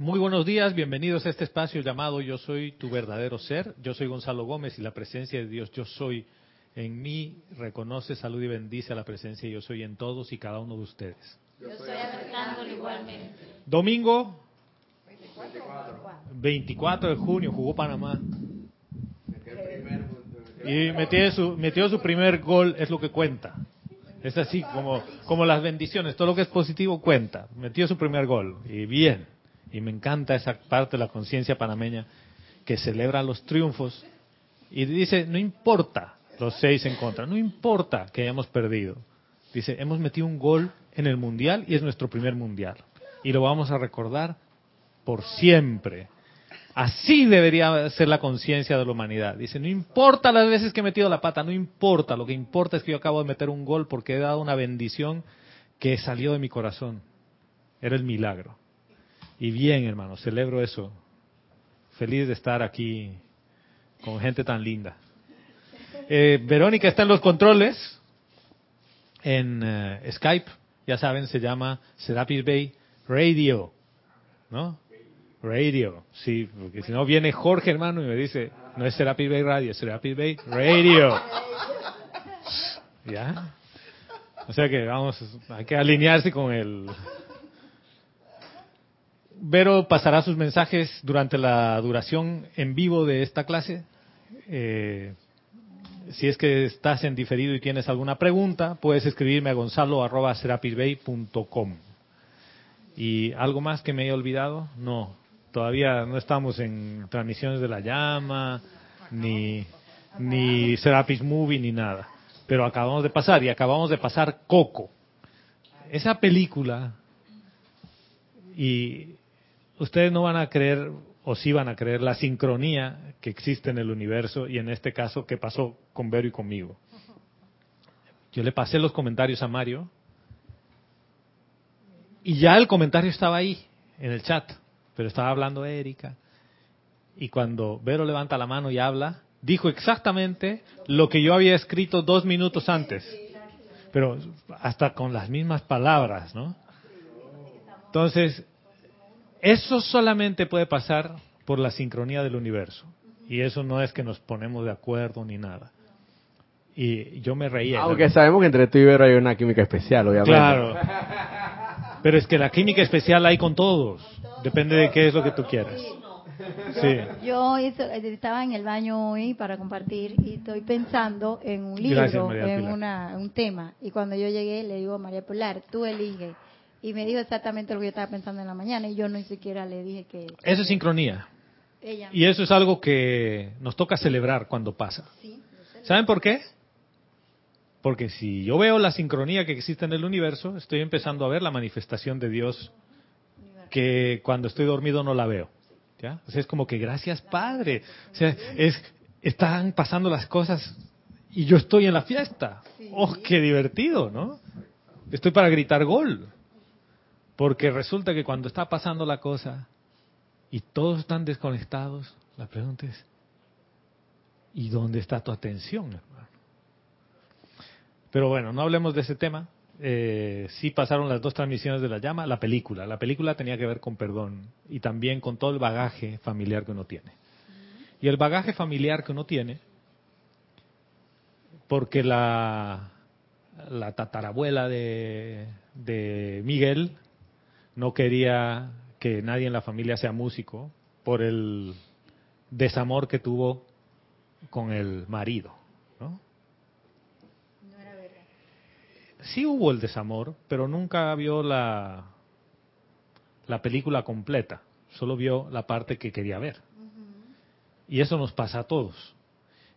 Muy buenos días, bienvenidos a este espacio llamado Yo Soy Tu Verdadero Ser. Yo soy Gonzalo Gómez y la presencia de Dios Yo Soy en mí reconoce, salud y bendice a la presencia Yo Soy en todos y cada uno de ustedes. Yo soy aceptándolo igualmente. Domingo 24 de junio jugó Panamá. Y metió su, metió su primer gol, es lo que cuenta. Es así como, como las bendiciones, todo lo que es positivo cuenta. Metió su primer gol y bien. Y me encanta esa parte de la conciencia panameña que celebra los triunfos y dice, no importa los seis en contra, no importa que hayamos perdido. Dice, hemos metido un gol en el Mundial y es nuestro primer Mundial. Y lo vamos a recordar por siempre. Así debería ser la conciencia de la humanidad. Dice, no importa las veces que he metido la pata, no importa, lo que importa es que yo acabo de meter un gol porque he dado una bendición que salió de mi corazón. Era el milagro. Y bien, hermano, celebro eso. Feliz de estar aquí con gente tan linda. Eh, Verónica está en los controles en eh, Skype. Ya saben, se llama Serapis Bay Radio. ¿No? Radio. Sí, porque si no viene Jorge, hermano, y me dice, no es Serapis Bay Radio, es Serapis Bay Radio. ¿Ya? O sea que vamos, hay que alinearse con el, Vero pasará sus mensajes durante la duración en vivo de esta clase. Eh, si es que estás en diferido y tienes alguna pregunta, puedes escribirme a gonzalo.serapisbay.com. ¿Y algo más que me haya olvidado? No, todavía no estamos en transmisiones de la llama, ni, ni Serapis Movie, ni nada. Pero acabamos de pasar, y acabamos de pasar Coco. Esa película, y ustedes no van a creer, o sí van a creer, la sincronía que existe en el universo y en este caso que pasó con Vero y conmigo. Yo le pasé los comentarios a Mario y ya el comentario estaba ahí, en el chat, pero estaba hablando Erika. Y cuando Vero levanta la mano y habla, dijo exactamente lo que yo había escrito dos minutos antes, pero hasta con las mismas palabras, ¿no? Entonces, eso solamente puede pasar por la sincronía del universo. Y eso no es que nos ponemos de acuerdo ni nada. Y yo me reía. Aunque sabemos que entre tú y Vero hay una química especial, obviamente. Claro. Pero es que la química especial hay con todos. Depende de qué es lo que tú quieras. Sí. Yo estaba en el baño hoy para compartir y estoy pensando en un libro, en una, un tema. Y cuando yo llegué le digo a María Polar, tú eliges y me dijo exactamente lo que yo estaba pensando en la mañana y yo ni siquiera le dije que... Eso es sincronía. y eso es algo que nos toca celebrar cuando pasa. ¿Saben por qué? Porque si yo veo la sincronía que existe en el universo, estoy empezando a ver la manifestación de Dios que cuando estoy dormido no la veo. ¿Ya? O sea, es como que gracias Padre. O sea, es, están pasando las cosas y yo estoy en la fiesta. ¡Oh, qué divertido, ¿no? Estoy para gritar gol. Porque resulta que cuando está pasando la cosa y todos están desconectados, la pregunta es, ¿y dónde está tu atención, hermano? Pero bueno, no hablemos de ese tema. Eh, sí pasaron las dos transmisiones de la llama, la película. La película tenía que ver con perdón y también con todo el bagaje familiar que uno tiene. Y el bagaje familiar que uno tiene, porque la, la tatarabuela de, de Miguel no quería que nadie en la familia sea músico por el desamor que tuvo con el marido, ¿no? No era verdad. Sí hubo el desamor, pero nunca vio la la película completa, solo vio la parte que quería ver. Y eso nos pasa a todos.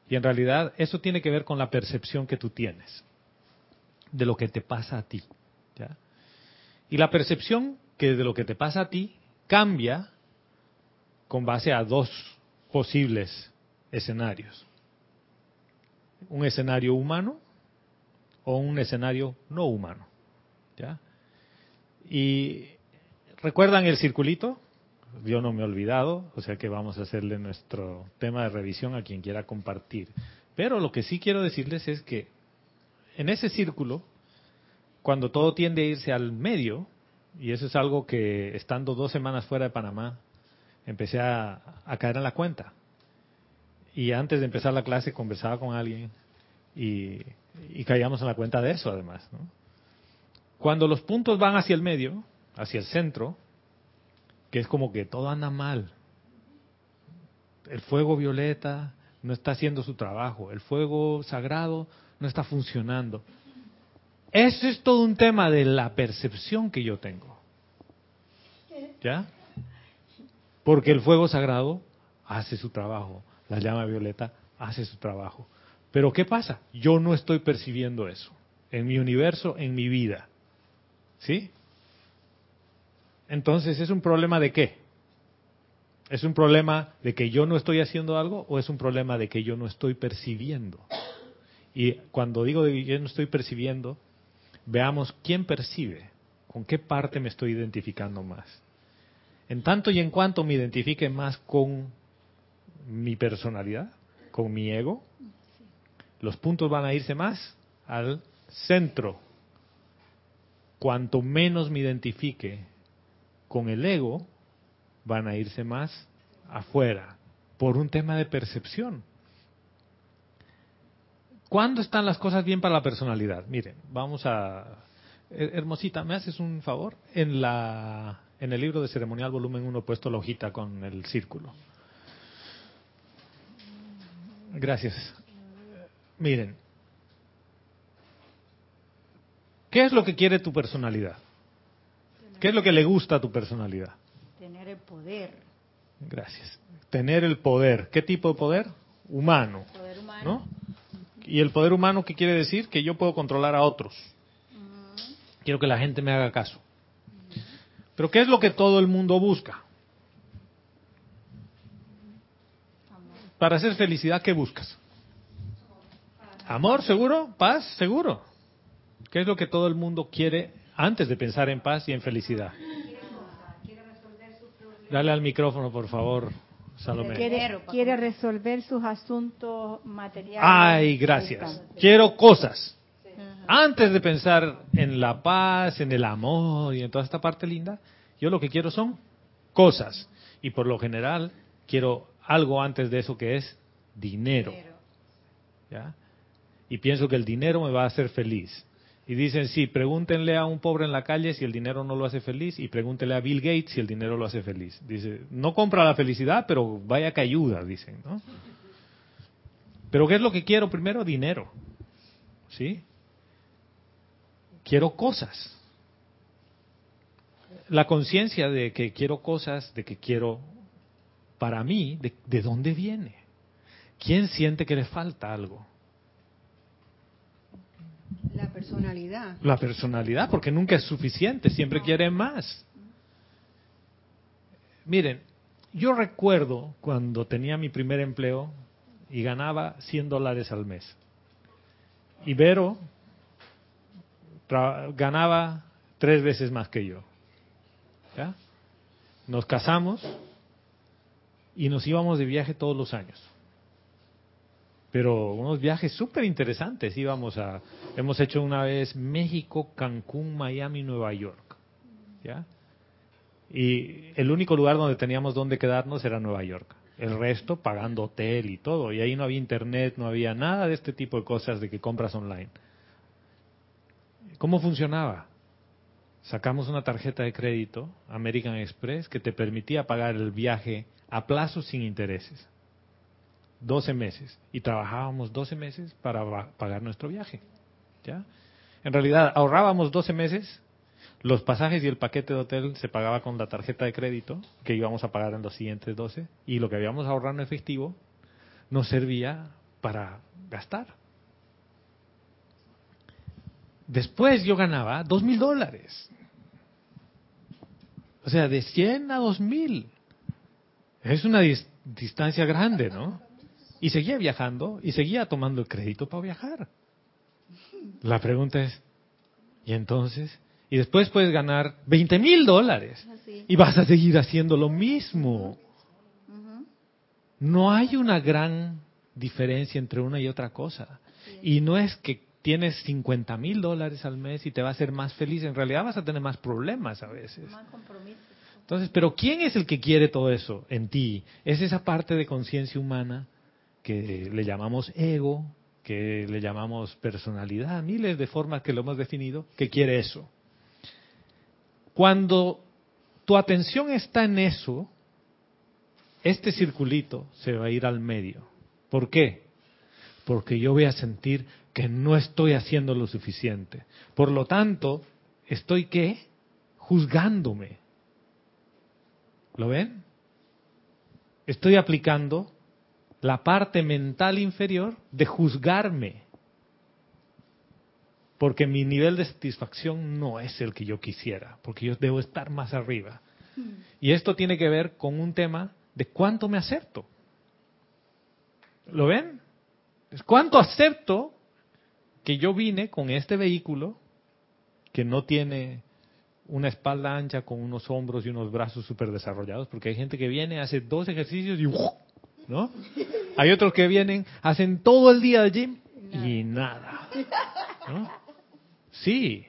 Y en realidad eso tiene que ver con la percepción que tú tienes de lo que te pasa a ti. Y la percepción que de lo que te pasa a ti cambia con base a dos posibles escenarios. Un escenario humano o un escenario no humano. ¿Ya? Y recuerdan el circulito, yo no me he olvidado, o sea que vamos a hacerle nuestro tema de revisión a quien quiera compartir. Pero lo que sí quiero decirles es que en ese círculo, cuando todo tiende a irse al medio, Y eso es algo que estando dos semanas fuera de Panamá, empecé a, caer en la cuenta. Y antes de empezar la clase conversaba con alguien y, caíamos en la cuenta de eso además. Cuando los puntos van hacia el medio, hacia el centro, que es como que todo anda mal. El fuego violeta no está haciendo su trabajo, el fuego sagrado no está funcionando. Eso es todo un tema de la percepción que yo tengo. ¿Ya? Porque el fuego sagrado hace su trabajo, la llama violeta hace su trabajo. Pero ¿qué pasa? Yo no estoy percibiendo eso en mi universo, en mi vida. ¿Sí? Entonces, ¿es un problema de qué? ¿Es un problema de que yo no estoy haciendo algo o es un problema de que yo no estoy percibiendo? Y cuando digo de que yo no estoy percibiendo, veamos quién percibe, con qué parte me estoy identificando más. En tanto y en cuanto me identifique más con mi personalidad, con mi ego, los puntos van a irse más al centro. Cuanto menos me identifique con el ego van a irse más afuera por un tema de percepción. ¿Cuándo están las cosas bien para la personalidad? Miren, vamos a Hermosita, ¿me haces un favor? En la en el libro de ceremonial volumen 1 he puesto la hojita con el círculo. Gracias. Miren, ¿qué es lo que quiere tu personalidad? ¿Qué es lo que le gusta a tu personalidad? Tener el poder. Gracias. Tener el poder. ¿Qué tipo de poder? Humano. Poder humano. ¿No? ¿Y el poder humano qué quiere decir? Que yo puedo controlar a otros. Quiero que la gente me haga caso. Pero ¿qué es lo que todo el mundo busca? Para hacer felicidad, ¿qué buscas? Amor, seguro. Paz, seguro. ¿Qué es lo que todo el mundo quiere antes de pensar en paz y en felicidad. Dale al micrófono, por favor, Salomé. Quiere, resolver sus asuntos materiales. Ay, gracias. Quiero cosas. Antes de pensar en la paz, en el amor y en toda esta parte linda, yo lo que quiero son cosas. Y por lo general quiero algo antes de eso que es dinero. ¿Ya? Y pienso que el dinero me va a hacer feliz. Y dicen, sí, pregúntenle a un pobre en la calle si el dinero no lo hace feliz y pregúntenle a Bill Gates si el dinero lo hace feliz. Dice, no compra la felicidad, pero vaya que ayuda, dicen, ¿no? Pero ¿qué es lo que quiero primero? Dinero. ¿Sí? Quiero cosas. La conciencia de que quiero cosas, de que quiero para mí, de, ¿de dónde viene? ¿Quién siente que le falta algo? Personalidad. La personalidad, porque nunca es suficiente, siempre quiere más. Miren, yo recuerdo cuando tenía mi primer empleo y ganaba 100 dólares al mes. Ibero ganaba tres veces más que yo. ¿Ya? Nos casamos y nos íbamos de viaje todos los años pero unos viajes súper interesantes. Íbamos a, hemos hecho una vez México, Cancún, Miami, Nueva York, ¿ya? Y el único lugar donde teníamos donde quedarnos era Nueva York. El resto pagando hotel y todo. Y ahí no había internet, no había nada de este tipo de cosas de que compras online. ¿Cómo funcionaba? Sacamos una tarjeta de crédito, American Express, que te permitía pagar el viaje a plazo sin intereses. 12 meses y trabajábamos 12 meses para pagar nuestro viaje. ¿ya? En realidad ahorrábamos 12 meses, los pasajes y el paquete de hotel se pagaba con la tarjeta de crédito que íbamos a pagar en los siguientes 12 y lo que habíamos ahorrado en efectivo nos servía para gastar. Después yo ganaba dos mil dólares. O sea, de 100 a 2000. Es una distancia grande, ¿no? Y seguía viajando y seguía tomando el crédito para viajar. La pregunta es, ¿y entonces? Y después puedes ganar 20 mil dólares y vas a seguir haciendo lo mismo. No hay una gran diferencia entre una y otra cosa. Y no es que tienes 50 mil dólares al mes y te va a hacer más feliz, en realidad vas a tener más problemas a veces. Más compromisos. Entonces, pero ¿quién es el que quiere todo eso en ti? Es esa parte de conciencia humana que le llamamos ego, que le llamamos personalidad, miles de formas que lo hemos definido, que quiere eso. Cuando tu atención está en eso, este circulito se va a ir al medio. ¿Por qué? Porque yo voy a sentir que no estoy haciendo lo suficiente. Por lo tanto, estoy qué? Juzgándome. ¿Lo ven? Estoy aplicando la parte mental inferior de juzgarme. Porque mi nivel de satisfacción no es el que yo quisiera, porque yo debo estar más arriba. Y esto tiene que ver con un tema de cuánto me acepto. ¿Lo ven? ¿Cuánto acepto que yo vine con este vehículo que no tiene una espalda ancha con unos hombros y unos brazos súper desarrollados? Porque hay gente que viene, hace dos ejercicios y ¿no? Hay otros que vienen, hacen todo el día de gym y nada. ¿no? Sí,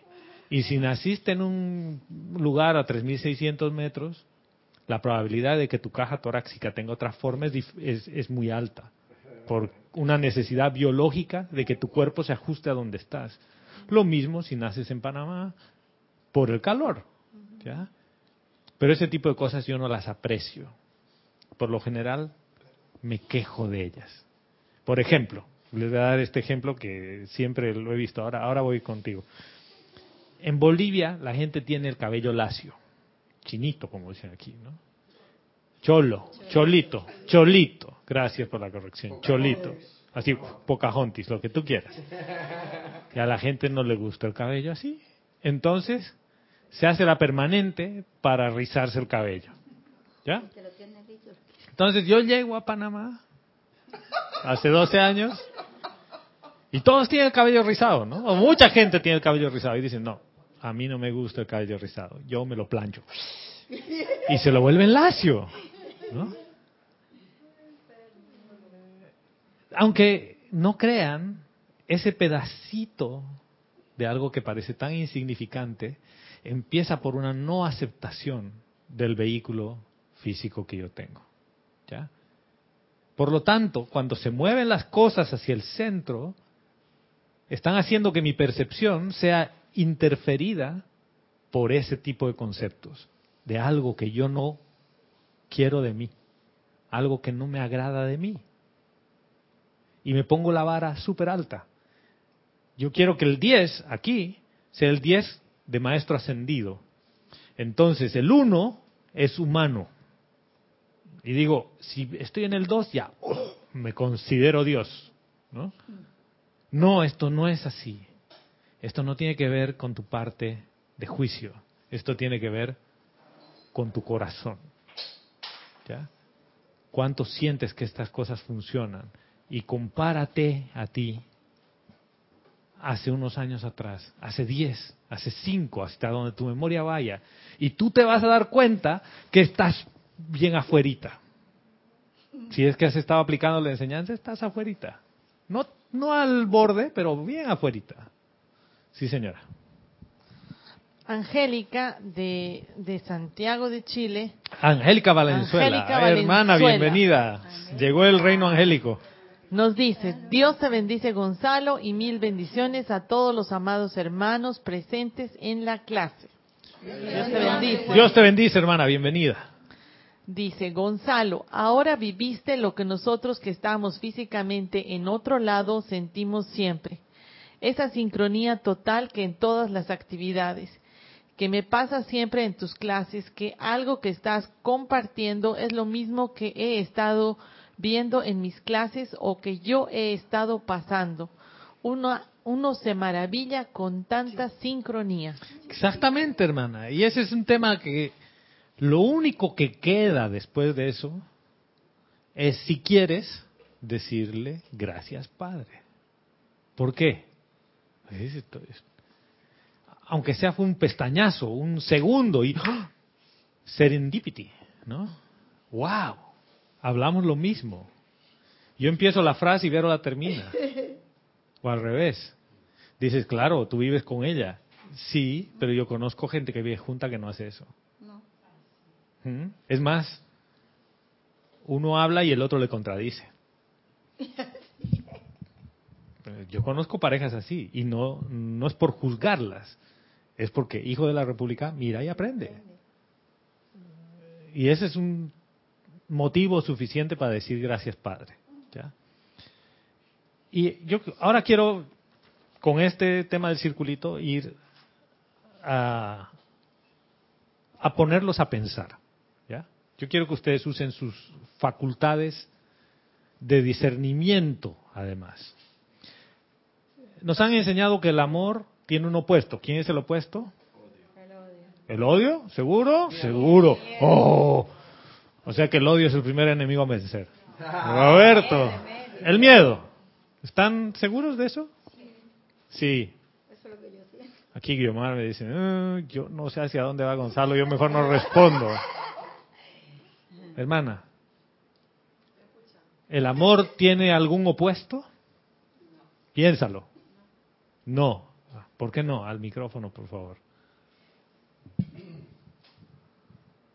y si naciste en un lugar a 3.600 metros, la probabilidad de que tu caja torácica tenga otra forma es, es, muy alta, por una necesidad biológica de que tu cuerpo se ajuste a donde estás. Lo mismo si naces en Panamá por el calor. ¿ya? Pero ese tipo de cosas yo no las aprecio. Por lo general me quejo de ellas. Por ejemplo, les voy a dar este ejemplo que siempre lo he visto, ahora, ahora voy contigo. En Bolivia la gente tiene el cabello lacio chinito, como dicen aquí, ¿no? Cholo, cholito, cholito. Gracias por la corrección. Cholito. Así, Pocahontas, lo que tú quieras. Y a la gente no le gusta el cabello así. Entonces, se hace la permanente para rizarse el cabello. ¿Ya? Entonces, yo llego a Panamá hace 12 años y todos tienen el cabello rizado, ¿no? O mucha gente tiene el cabello rizado y dicen, no, a mí no me gusta el cabello rizado, yo me lo plancho. Y se lo vuelven lacio. ¿no? Aunque no crean, ese pedacito de algo que parece tan insignificante empieza por una no aceptación del vehículo físico que yo tengo. Por lo tanto, cuando se mueven las cosas hacia el centro, están haciendo que mi percepción sea interferida por ese tipo de conceptos, de algo que yo no quiero de mí, algo que no me agrada de mí. Y me pongo la vara súper alta. Yo quiero que el 10 aquí sea el 10 de maestro ascendido. Entonces el 1 es humano. Y digo, si estoy en el 2, ya oh, me considero Dios. ¿no? no, esto no es así. Esto no tiene que ver con tu parte de juicio, esto tiene que ver con tu corazón. ¿Ya? ¿Cuánto sientes que estas cosas funcionan? Y compárate a ti hace unos años atrás, hace 10, hace 5, hasta donde tu memoria vaya. Y tú te vas a dar cuenta que estás bien afuerita. Si es que has estado aplicando la enseñanza, estás afuerita. No, no al borde, pero bien afuerita. Sí, señora. Angélica de, de Santiago de Chile. Angélica Valenzuela. Hermana, bienvenida. Llegó el reino angélico. Nos dice, Dios te bendice Gonzalo y mil bendiciones a todos los amados hermanos presentes en la clase. Dios te bendice. Dios te bendice, hermana, bienvenida. Dice Gonzalo, ahora viviste lo que nosotros que estamos físicamente en otro lado sentimos siempre esa sincronía total que en todas las actividades, que me pasa siempre en tus clases, que algo que estás compartiendo es lo mismo que he estado viendo en mis clases o que yo he estado pasando. Uno, uno se maravilla con tanta sincronía. Exactamente, hermana. Y ese es un tema que lo único que queda después de eso es, si quieres, decirle gracias, Padre. ¿Por qué? Aunque sea fue un pestañazo, un segundo y ¡ah! serendipity, ¿no? ¡Wow! Hablamos lo mismo. Yo empiezo la frase y Vero la termina. O al revés. Dices, claro, tú vives con ella. Sí, pero yo conozco gente que vive junta que no hace eso. ¿Mm? Es más, uno habla y el otro le contradice. Yo conozco parejas así y no, no es por juzgarlas, es porque hijo de la República mira y aprende. Y ese es un motivo suficiente para decir gracias Padre. Y yo ahora quiero, con este tema del circulito, ir a, a ponerlos a pensar. Yo quiero que ustedes usen sus facultades de discernimiento, además. Nos han enseñado que el amor tiene un opuesto. ¿Quién es el opuesto? El odio. ¿El odio? ¿Seguro? Seguro. Oh. O sea que el odio es el primer enemigo a vencer. Roberto. El miedo. ¿Están seguros de eso? Sí. Aquí Guiomar me dice, ah, yo no sé hacia dónde va Gonzalo, yo mejor no respondo. Hermana, ¿el amor tiene algún opuesto? Piénsalo. No. ¿Por qué no? Al micrófono, por favor.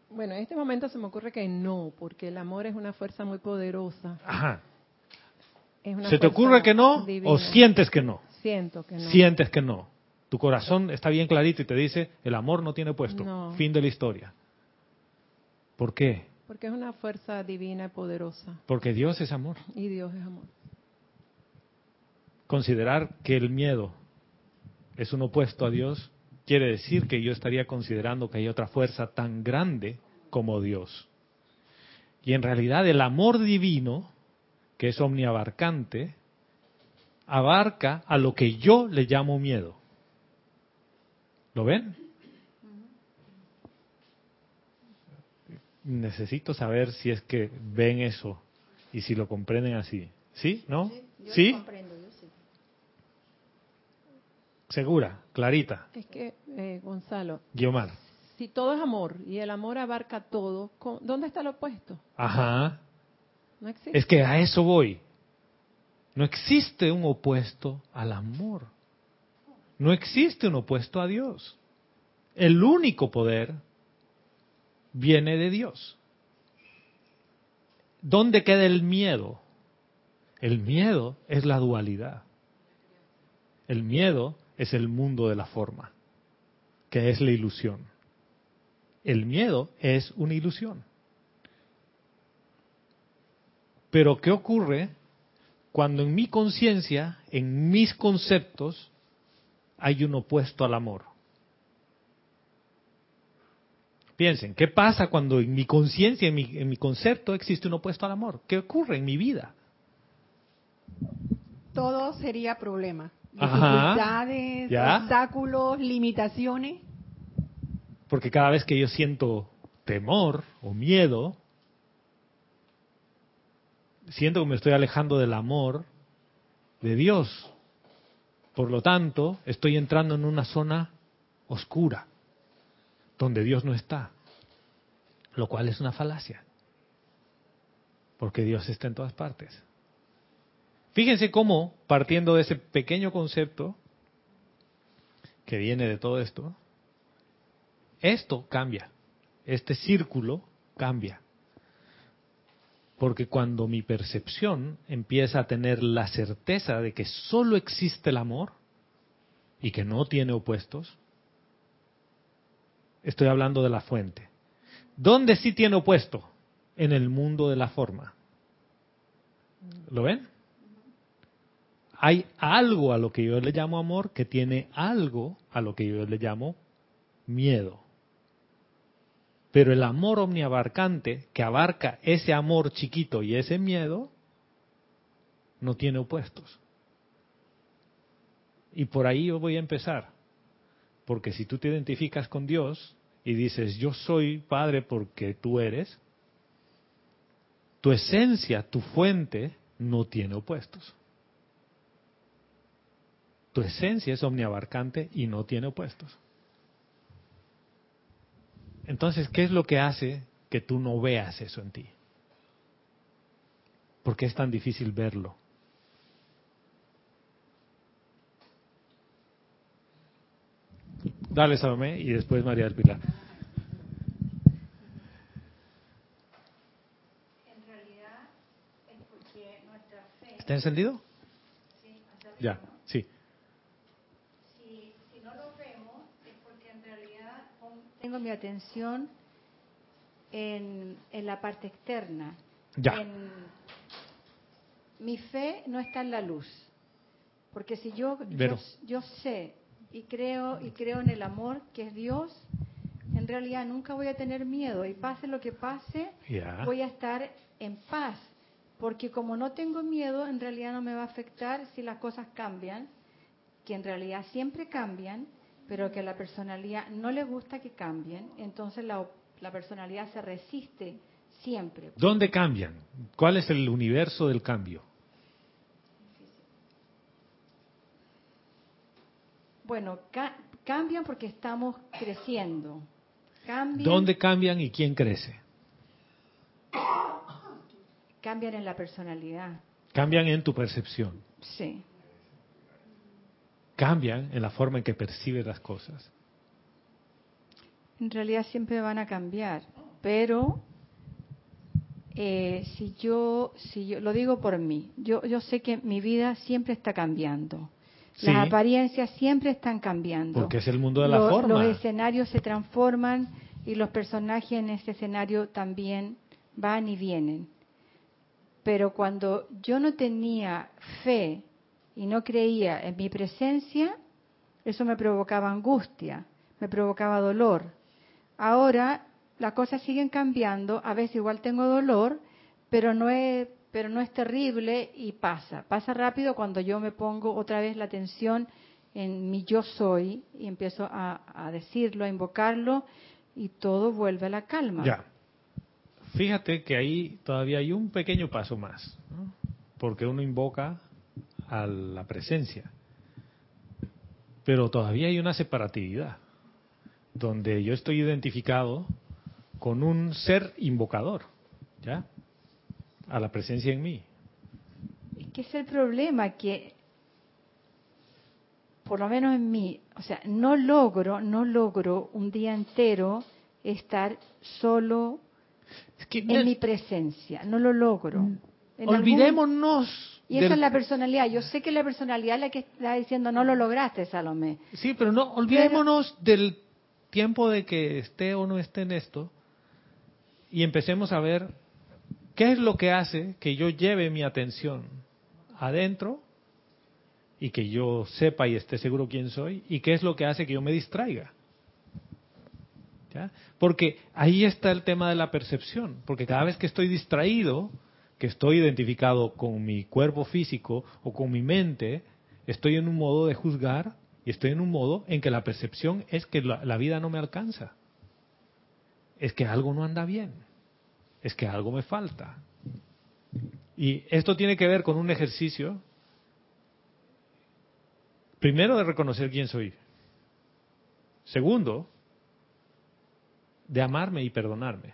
Bueno, en este momento se me ocurre que no, porque el amor es una fuerza muy poderosa. Ajá. ¿Se te ocurre que no o sientes que no? Siento que no. Sientes que no. Tu corazón está bien clarito y te dice, el amor no tiene puesto. Fin de la historia. ¿Por qué? Porque es una fuerza divina y poderosa. Porque Dios es amor. Y Dios es amor. Considerar que el miedo es un opuesto a Dios quiere decir que yo estaría considerando que hay otra fuerza tan grande como Dios. Y en realidad el amor divino, que es omniabarcante, abarca a lo que yo le llamo miedo. ¿Lo ven? Necesito saber si es que ven eso y si lo comprenden así. ¿Sí? ¿No? ¿Sí? comprendo, yo sí. Segura, clarita. Es que, eh, Gonzalo. Guiomar. Si todo es amor y el amor abarca todo, ¿dónde está lo opuesto? Ajá. No existe. Es que a eso voy. No existe un opuesto al amor. No existe un opuesto a Dios. El único poder viene de Dios. ¿Dónde queda el miedo? El miedo es la dualidad. El miedo es el mundo de la forma, que es la ilusión. El miedo es una ilusión. Pero ¿qué ocurre cuando en mi conciencia, en mis conceptos, hay un opuesto al amor. Piensen, ¿qué pasa cuando en mi conciencia, en mi, concepto, existe un opuesto al amor? ¿Qué ocurre en mi vida? Todo sería problema. Dificultades, obstáculos, limitaciones. Porque cada vez que yo siento temor o miedo, siento que me estoy alejando del amor de Dios. Por lo tanto, estoy entrando en una zona oscura, donde Dios no está, lo cual es una falacia, porque Dios está en todas partes. Fíjense cómo, partiendo de ese pequeño concepto que viene de todo esto, esto cambia, este círculo cambia. Porque cuando mi percepción empieza a tener la certeza de que solo existe el amor y que no tiene opuestos, estoy hablando de la fuente. ¿Dónde sí tiene opuesto? En el mundo de la forma. ¿Lo ven? Hay algo a lo que yo le llamo amor que tiene algo a lo que yo le llamo miedo. Pero el amor omniabarcante, que abarca ese amor chiquito y ese miedo, no tiene opuestos. Y por ahí yo voy a empezar. Porque si tú te identificas con Dios y dices, yo soy Padre porque tú eres, tu esencia, tu fuente, no tiene opuestos. Tu esencia es omniabarcante y no tiene opuestos. Entonces, ¿qué es lo que hace que tú no veas eso en ti? ¿Por qué es tan difícil verlo? Dale, Salomé, y después María del Pilar. ¿Está encendido? Sí. Ya, sí. Si, si no lo vemos, es porque en realidad tengo mi atención en, en la parte externa. Ya. En, mi fe no está en la luz. Porque si yo, yo, yo, sé y creo y creo en el amor que es Dios, en realidad nunca voy a tener miedo y pase lo que pase, voy a estar en paz porque como no tengo miedo, en realidad no me va a afectar si las cosas cambian, que en realidad siempre cambian, pero que a la personalidad no le gusta que cambien, entonces la, la personalidad se resiste siempre. ¿Dónde cambian? ¿Cuál es el universo del cambio? Bueno, cambian porque estamos creciendo. ¿Dónde cambian y quién crece? Cambian en la personalidad. Cambian en tu percepción. Sí. Cambian en la forma en que percibes las cosas. En realidad siempre van a cambiar, pero eh, si yo, si yo lo digo por mí, yo, yo sé que mi vida siempre está cambiando. Las apariencias siempre están cambiando. Porque es el mundo de la forma. Los escenarios se transforman y los personajes en ese escenario también van y vienen. Pero cuando yo no tenía fe y no creía en mi presencia, eso me provocaba angustia, me provocaba dolor. Ahora las cosas siguen cambiando, a veces igual tengo dolor, pero no es, pero no es terrible y pasa. Pasa rápido cuando yo me pongo otra vez la atención en mi yo soy y empiezo a, decirlo, a invocarlo y todo vuelve a la calma. Ya, Fíjate que ahí todavía hay un pequeño paso más, porque uno invoca a la presencia, pero todavía hay una separatividad, donde yo estoy identificado con un ser invocador, ¿ya? A la presencia en mí. Es que es el problema que, por lo menos en mí, o sea, no logro, no logro un día entero estar solo en mi presencia, no lo logro. Mm. Olvidémonos. Y esa es la personalidad. Yo sé que la personalidad es la que está diciendo no lo lograste, Salomé. Sí, pero no, olvidémonos del tiempo de que esté o no esté en esto y empecemos a ver qué es lo que hace que yo lleve mi atención adentro y que yo sepa y esté seguro quién soy y qué es lo que hace que yo me distraiga. Porque ahí está el tema de la percepción, porque cada vez que estoy distraído, que estoy identificado con mi cuerpo físico o con mi mente, estoy en un modo de juzgar y estoy en un modo en que la percepción es que la, vida no me alcanza. Es que algo no anda bien. Es que algo me falta. Y esto tiene que ver con un ejercicio, primero de reconocer quién soy. Segundo, de amarme y perdonarme.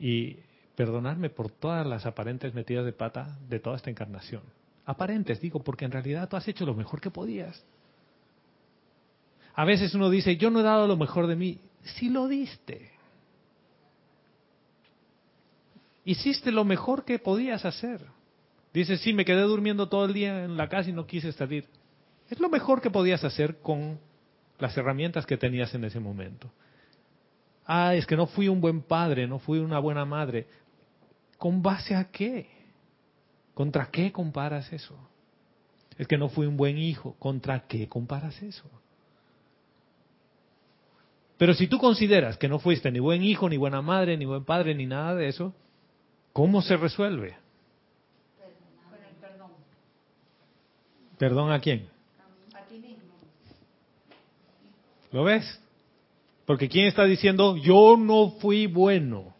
Y perdonarme por todas las aparentes metidas de pata de toda esta encarnación. Aparentes, digo, porque en realidad tú has hecho lo mejor que podías. A veces uno dice, yo no he dado lo mejor de mí. Sí lo diste. Hiciste lo mejor que podías hacer. Dice, sí, me quedé durmiendo todo el día en la casa y no quise salir. Es lo mejor que podías hacer con las herramientas que tenías en ese momento ah, es que no fui un buen padre, no fui una buena madre. ¿Con base a qué? ¿Contra qué comparas eso? Es que no fui un buen hijo. ¿Contra qué comparas eso? Pero si tú consideras que no fuiste ni buen hijo, ni buena madre, ni buen padre, ni nada de eso, ¿cómo se resuelve? Perdón. ¿Perdón a quién? A ti mismo. ¿Lo ves? Porque ¿quién está diciendo, yo no fui bueno?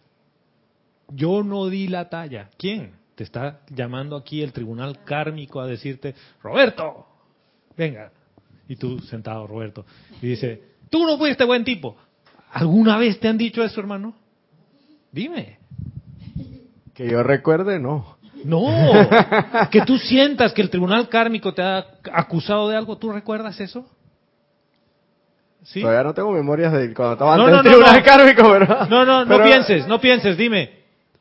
Yo no di la talla. ¿Quién? Te está llamando aquí el tribunal kármico a decirte, Roberto, venga. Y tú sentado, Roberto. Y dice, tú no fuiste buen tipo. ¿Alguna vez te han dicho eso, hermano? Dime. Que yo recuerde, no. No, que tú sientas que el tribunal kármico te ha acusado de algo, ¿tú recuerdas eso? ¿Sí? Todavía no tengo memorias de cuando estaba no, antes no, no, no. pero... No, no, no pienses, no pienses, dime.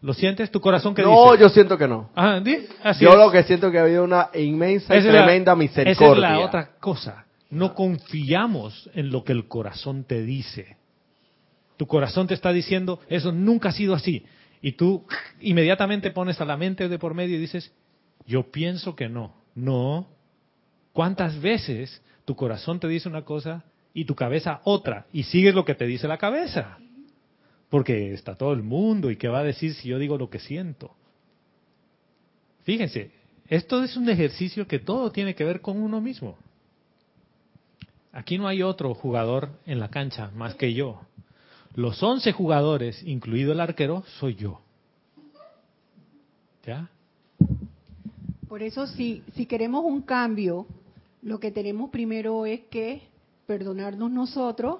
¿Lo sientes? ¿Tu corazón que dice? No, yo siento que no. Ah, Así yo lo que siento es que ha habido una inmensa y tremenda misericordia. Esa es la otra cosa. No confiamos en lo que el corazón te dice. Tu corazón te está diciendo, eso nunca ha sido así. Y tú inmediatamente pones a la mente de por medio y dices, yo pienso que no. No. ¿Cuántas veces tu corazón te dice una cosa y tu cabeza otra? Y sigues lo que te dice la cabeza. Porque está todo el mundo y qué va a decir si yo digo lo que siento. Fíjense, esto es un ejercicio que todo tiene que ver con uno mismo. Aquí no hay otro jugador en la cancha más que yo. Los 11 jugadores, incluido el arquero, soy yo. ¿Ya? Por eso, si, si queremos un cambio, lo que tenemos primero es que perdonarnos nosotros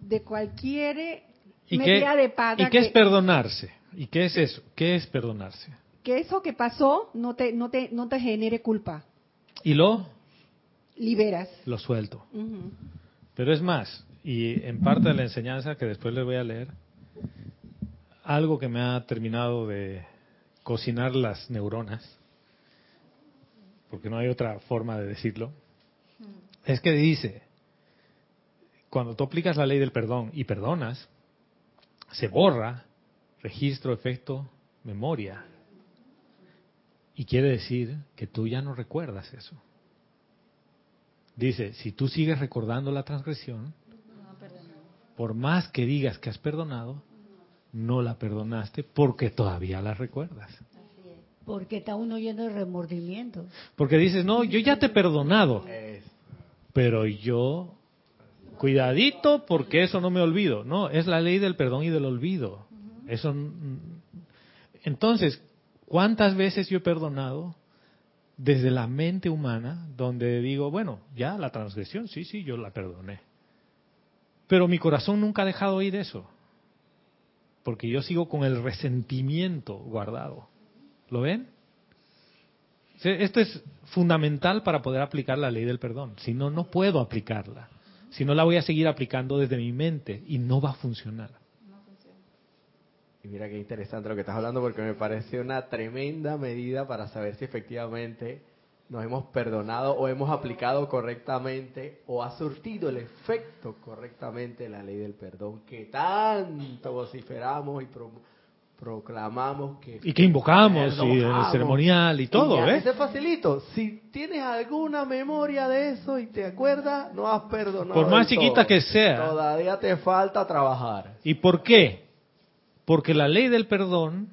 de cualquier ¿Y qué, de pata. ¿Y qué es perdonarse? ¿Y qué es eso? ¿Qué es perdonarse? Que eso que pasó no te, no te, no te genere culpa. ¿Y lo? Liberas. Lo suelto. Pero es más, y en parte de la enseñanza que después les voy a leer, algo que me ha terminado de cocinar las neuronas, porque no hay otra forma de decirlo, es que dice, cuando tú aplicas la ley del perdón y perdonas, se borra registro, efecto, memoria. Y quiere decir que tú ya no recuerdas eso. Dice, si tú sigues recordando la transgresión, por más que digas que has perdonado, no la perdonaste porque todavía la recuerdas. Porque está uno lleno de remordimiento. Porque dices, no, yo ya te he perdonado, pero yo cuidadito porque eso no me olvido. No, es la ley del perdón y del olvido. Eso. Entonces, ¿cuántas veces yo he perdonado desde la mente humana, donde digo, bueno, ya la transgresión, sí, sí, yo la perdoné. Pero mi corazón nunca ha dejado ir eso, porque yo sigo con el resentimiento guardado. ¿Lo ven? Esto es fundamental para poder aplicar la ley del perdón. Si no, no puedo aplicarla. Si no, la voy a seguir aplicando desde mi mente y no va a funcionar. Y mira qué interesante lo que estás hablando porque me parece una tremenda medida para saber si efectivamente nos hemos perdonado o hemos aplicado correctamente o ha surtido el efecto correctamente la ley del perdón que tanto vociferamos y proclamamos que... Y que invocamos, y en el ceremonial y todo, y ¿eh? facilito. Si tienes alguna memoria de eso y te acuerdas, no has perdonado. Por más chiquita que sea. Todavía te falta trabajar. ¿Y por qué? Porque la ley del perdón,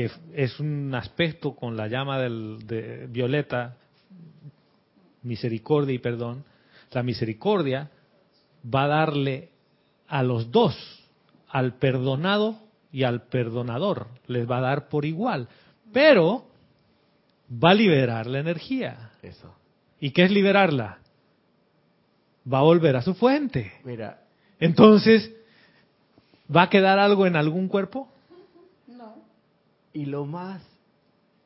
que es un aspecto con la llama del, de violeta, misericordia y perdón, la misericordia va a darle a los dos, al perdonado y al perdonador les va a dar por igual, pero va a liberar la energía. Eso. ¿Y qué es liberarla? Va a volver a su fuente. Mira. Entonces, ¿va a quedar algo en algún cuerpo? Y lo más,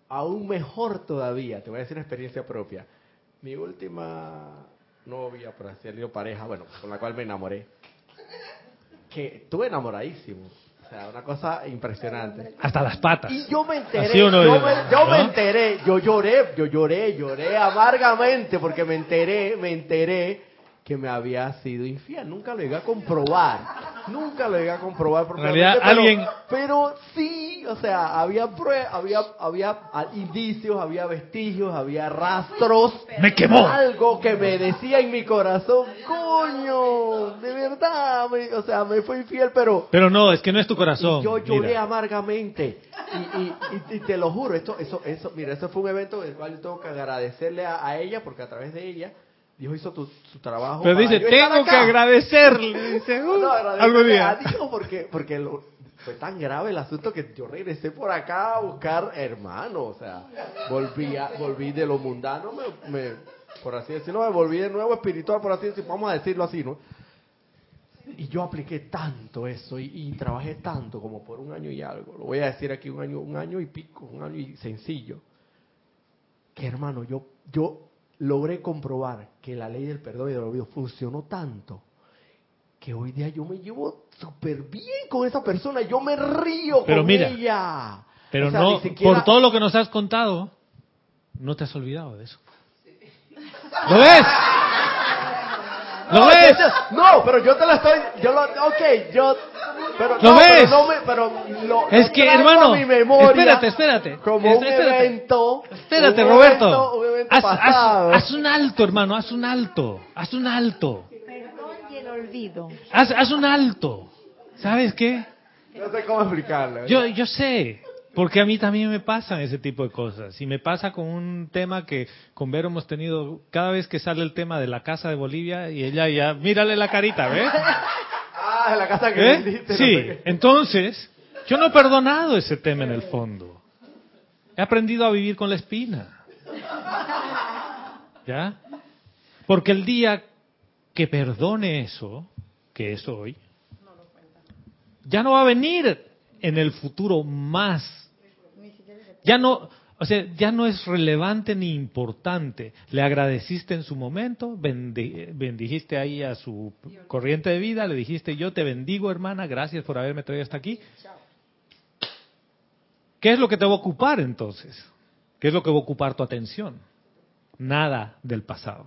aún mejor todavía, te voy a decir una experiencia propia. Mi última novia, por así decirlo, pareja, bueno, con la cual me enamoré, que estuve enamoradísimo o sea, una cosa impresionante. Hasta las patas. Y yo me enteré, yo, me, yo me enteré, yo lloré, yo lloré, lloré amargamente porque me enteré, me enteré que me había sido infiel. Nunca lo llegué a comprobar. Nunca lo llegué a comprobar. En realidad, alguien... Pero sí, o sea, había, había, había indicios, había vestigios, había rastros. ¡Me quemó! Algo que me decía en mi corazón, coño, de verdad, o sea, me fue infiel, pero... Pero no, es que no es tu corazón. yo lloré amargamente. Y, y, te lo juro, esto, eso, eso, mira, eso fue un evento del cual yo tengo que agradecerle a ella, porque a través de ella Dios hizo tu, su trabajo. Pero dice, tengo que agradecerle. Dice, uh, no, día. A Dios porque, porque fue tan grave el asunto que yo regresé por acá a buscar hermanos. O sea, volví, volví de lo mundano, me, por así decirlo, me volví de nuevo espiritual, por así decirlo, vamos a decirlo así, ¿no? Y yo apliqué tanto eso y, y, trabajé tanto como por un año y algo. Lo voy a decir aquí un año, un año y pico, un año y sencillo. Que hermano, yo, yo logré comprobar que la ley del perdón y del olvido funcionó tanto que hoy día yo me llevo súper bien con esa persona, yo me río Pero con mira, ella. Pero O sea, no, siquiera- por todo lo que nos has contado, no te has olvidado de eso. ¿Lo ves? ¿Lo No, ves? No, pero yo te lo estoy, yo lo, ok, yo, pero ¿Lo no, ves? pero no me, pero lo, Es lo que, hermano, espérate, espérate. como Es- un espérate. evento, Espérate, un Roberto. evento- un evento haz, pasado. haz- haz un alto, hermano, haz un alto. Haz un alto. Perdón y el olvido. Haz, haz un alto. ¿Sabes qué? No sé cómo explicarlo. Yo, yo sé, porque a mí también me pasan ese tipo de cosas. Y me pasa con un tema que con Vero hemos tenido, cada vez que sale el tema de la casa de Bolivia, y ella ya, mírale la carita, ¿ves? De la casa que ¿Eh? vendiste. no Sí, sé entonces, yo no he perdonado ese tema en el fondo. He aprendido a vivir con la espina. ¿Ya? Porque el día que perdone eso, que es hoy, ya no va a venir en el futuro más. Ya no, o sea, ya no es relevante ni importante. Le agradeciste en su momento, bendi- bendijiste ahí a su corriente de vida, le dijiste yo te bendigo hermana, gracias por haberme traído hasta aquí. ¿Qué es lo que te va a ocupar entonces? ¿Qué es lo que va a ocupar tu atención? Nada del pasado.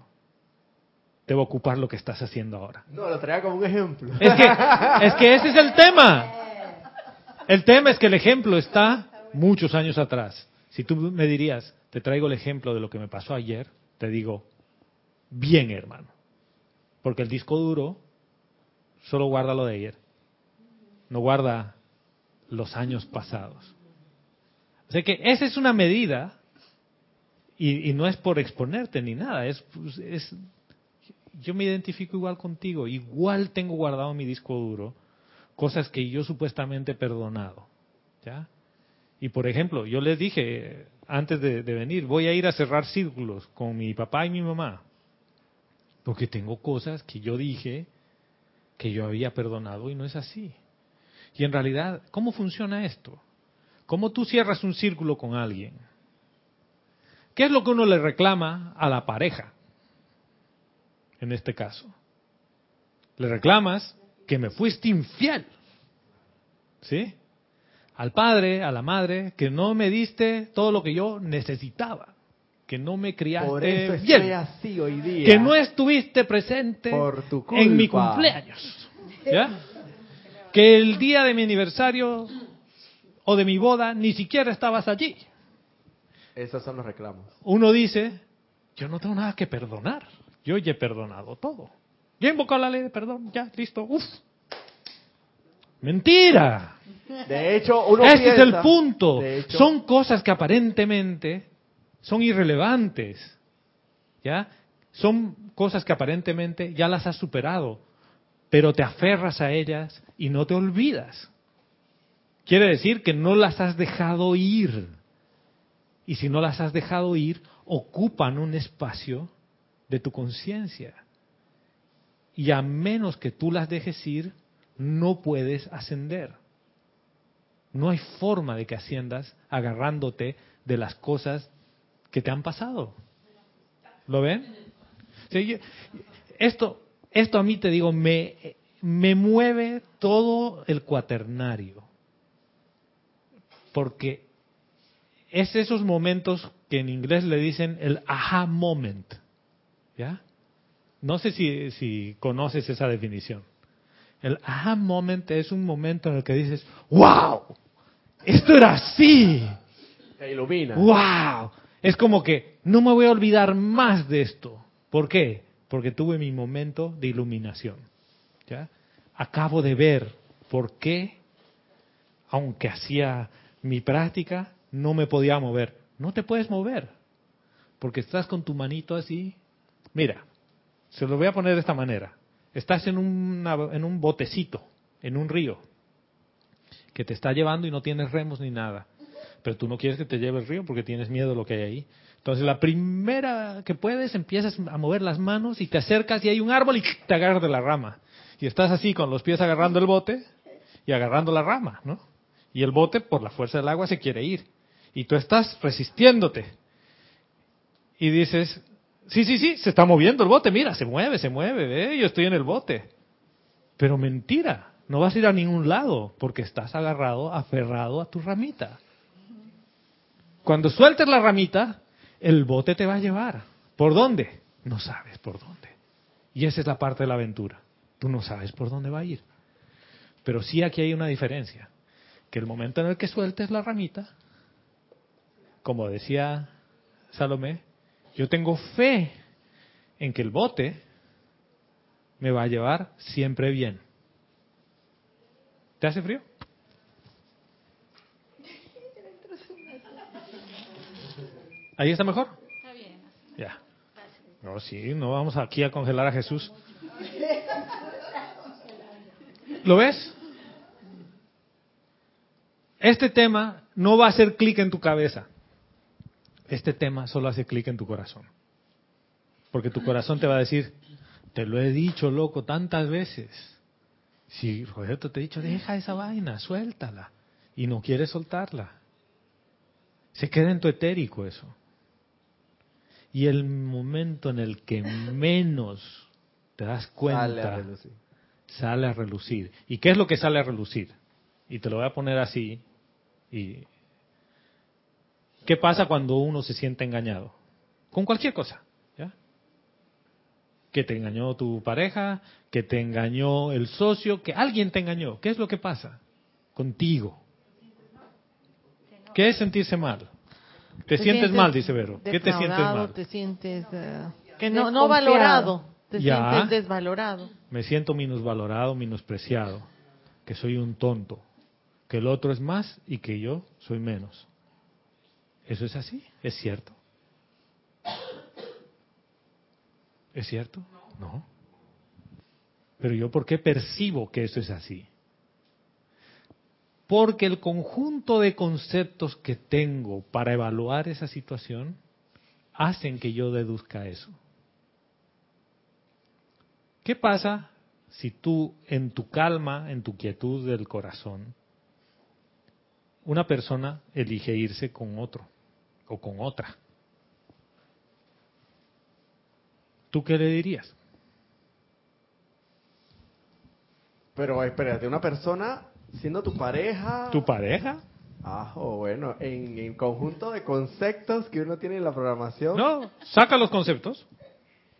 Te va a ocupar lo que estás haciendo ahora. No, lo traía como un ejemplo. Es que, es que ese es el tema. El tema es que el ejemplo está muchos años atrás. Si tú me dirías, te traigo el ejemplo de lo que me pasó ayer, te digo, bien hermano. Porque el disco duro solo guarda lo de ayer. No guarda los años pasados. O sea que esa es una medida y, no es por exponerte ni nada, es, pues, es yo me identifico igual contigo, igual tengo guardado mi disco duro cosas que yo supuestamente he perdonado. ¿Ya? Y por ejemplo, yo les dije antes de, de venir, voy a ir a cerrar círculos con mi papá y mi mamá, porque tengo cosas que yo dije que yo había perdonado y no es así. Y en realidad, ¿cómo funciona esto? ¿Cómo tú cierras un círculo con alguien? ¿Qué es lo que uno le reclama a la pareja? En este caso. Le reclamas que me fuiste infiel. ¿Sí? Al padre, a la madre, que no me diste todo lo que yo necesitaba. Que no me criaste Por eso estoy bien. así hoy día. Que no estuviste presente Por tu en mi cumpleaños. ¿Ya? Que el día de mi aniversario o de mi boda ni siquiera estabas allí. Esos son los reclamos. Uno dice, yo no tengo nada que perdonar. Yo ya he perdonado todo. Ya he invocado la ley de perdón, ya, listo, uf. Mentira. De hecho, uno Ese es el punto. hecho, Son cosas que aparentemente son irrelevantes. ¿Ya? Son cosas que aparentemente ya las has superado, pero te aferras a ellas y no te olvidas. Quiere decir que no las has dejado ir. Y si no las has dejado ir, ocupan un espacio de tu conciencia. Y a menos que tú las dejes ir, no puedes ascender. No hay forma de que asciendas agarrándote de las cosas que te han pasado. ¿Lo ven? Esto, esto a mí te digo, me, me mueve todo el cuaternario. Porque es esos momentos que en inglés le dicen el aha moment. ¿Ya? No sé si conoces esa definición. El aha moment es un momento en el que dices, wow, esto era así. Te ilumina. ¡Wow! Es como que no me voy a olvidar más de esto. ¿Por qué? Porque tuve mi momento de iluminación. ¿ya? Acabo de ver por qué, aunque hacía mi práctica, no me podía mover. No te puedes mover. Porque estás con tu manito así. Mira, se lo voy a poner de esta manera. Estás en, una- en un botecito, en un río, que te está llevando y no tienes remos ni nada pero tú no quieres que te lleve el río porque tienes miedo de lo que hay ahí. Entonces, la primera que puedes, empiezas a mover las manos y te acercas y hay un árbol y te agarras de la rama. Y estás así con los pies agarrando el bote y agarrando la rama, ¿no? Y el bote, por la fuerza del agua, se quiere ir. Y tú estás resistiéndote. Y dices, Sí, sí, sí, se está moviendo el bote, mira, se mueve, se mueve, ¿eh? yo estoy en el bote. Pero mentira, no vas a ir a ningún lado porque estás agarrado, aferrado a tu ramita. Cuando sueltes la ramita, el bote te va a llevar. ¿Por dónde? No sabes por dónde. Y esa es la parte de la aventura. Tú no sabes por dónde va a ir. Pero sí aquí hay una diferencia. Que el momento en el que sueltes la ramita, como decía Salomé, yo tengo fe en que el bote me va a llevar siempre bien. ¿Te hace frío? ¿Ahí está mejor? Está bien. Ya. No, sí, no vamos aquí a congelar a Jesús. ¿Lo ves? Este tema no va a hacer clic en tu cabeza. Este tema solo hace clic en tu corazón. Porque tu corazón te va a decir, te lo he dicho, loco, tantas veces. Si Roberto te ha dicho, deja esa vaina, suéltala. Y no quieres soltarla. Se queda en tu etérico eso. Y el momento en el que menos te das cuenta, sale a, relucir. sale a relucir. ¿Y qué es lo que sale a relucir? Y te lo voy a poner así. Y ¿Qué pasa cuando uno se siente engañado? Con cualquier cosa. ¿ya? Que te engañó tu pareja, que te engañó el socio, que alguien te engañó. ¿Qué es lo que pasa? Contigo. ¿Qué es sentirse mal? Te, sientes, mal, dice Vero. ¿Qué te sientes mal? Te sientes eh, que no, no valorado. Te sientes desvalorado. Me siento minusvalorado, menospreciado. Que soy un tonto. Que el otro es más y que yo soy menos. ¿Eso es así? ¿Es cierto? ¿Es cierto? No. Pero yo, ¿por qué percibo que eso es así? Porque el conjunto de conceptos que tengo para evaluar esa situación hacen que yo deduzca eso. ¿Qué pasa si tú en tu calma, en tu quietud del corazón, una persona elige irse con otro o con otra? ¿Tú qué le dirías? Pero espérate, una persona siendo tu pareja. ¿Tu pareja? Ah, bueno, en, en conjunto de conceptos que uno tiene en la programación. No, saca los conceptos.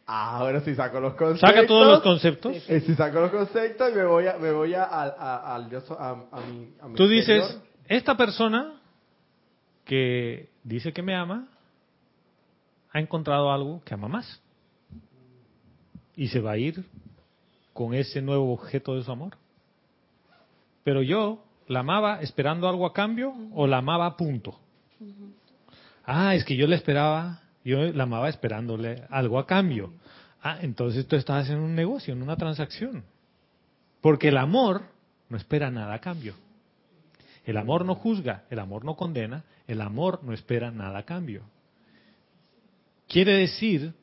Ah, ahora sí saco los conceptos. Saca todos los conceptos. Y si saco los conceptos y me voy a, me voy a, a, a, mi, a Tú dices, esta persona que dice que me ama, ha encontrado algo que ama más. Y se va a ir con ese nuevo objeto de su amor. Pero yo la amaba esperando algo a cambio o la amaba a punto. Ah, es que yo le esperaba, yo la amaba esperándole algo a cambio. Ah, entonces tú estás haciendo un negocio, en una transacción. Porque el amor no espera nada a cambio. El amor no juzga, el amor no condena, el amor no espera nada a cambio. Quiere decir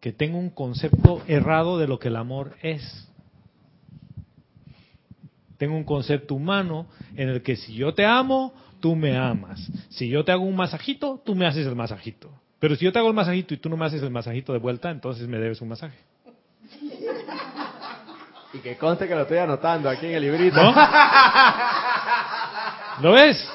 que tengo un concepto errado de lo que el amor es tengo un concepto humano en el que si yo te amo, tú me amas. Si yo te hago un masajito, tú me haces el masajito. Pero si yo te hago el masajito y tú no me haces el masajito de vuelta, entonces me debes un masaje. Y que conste que lo estoy anotando aquí en el librito. ¿Lo ves?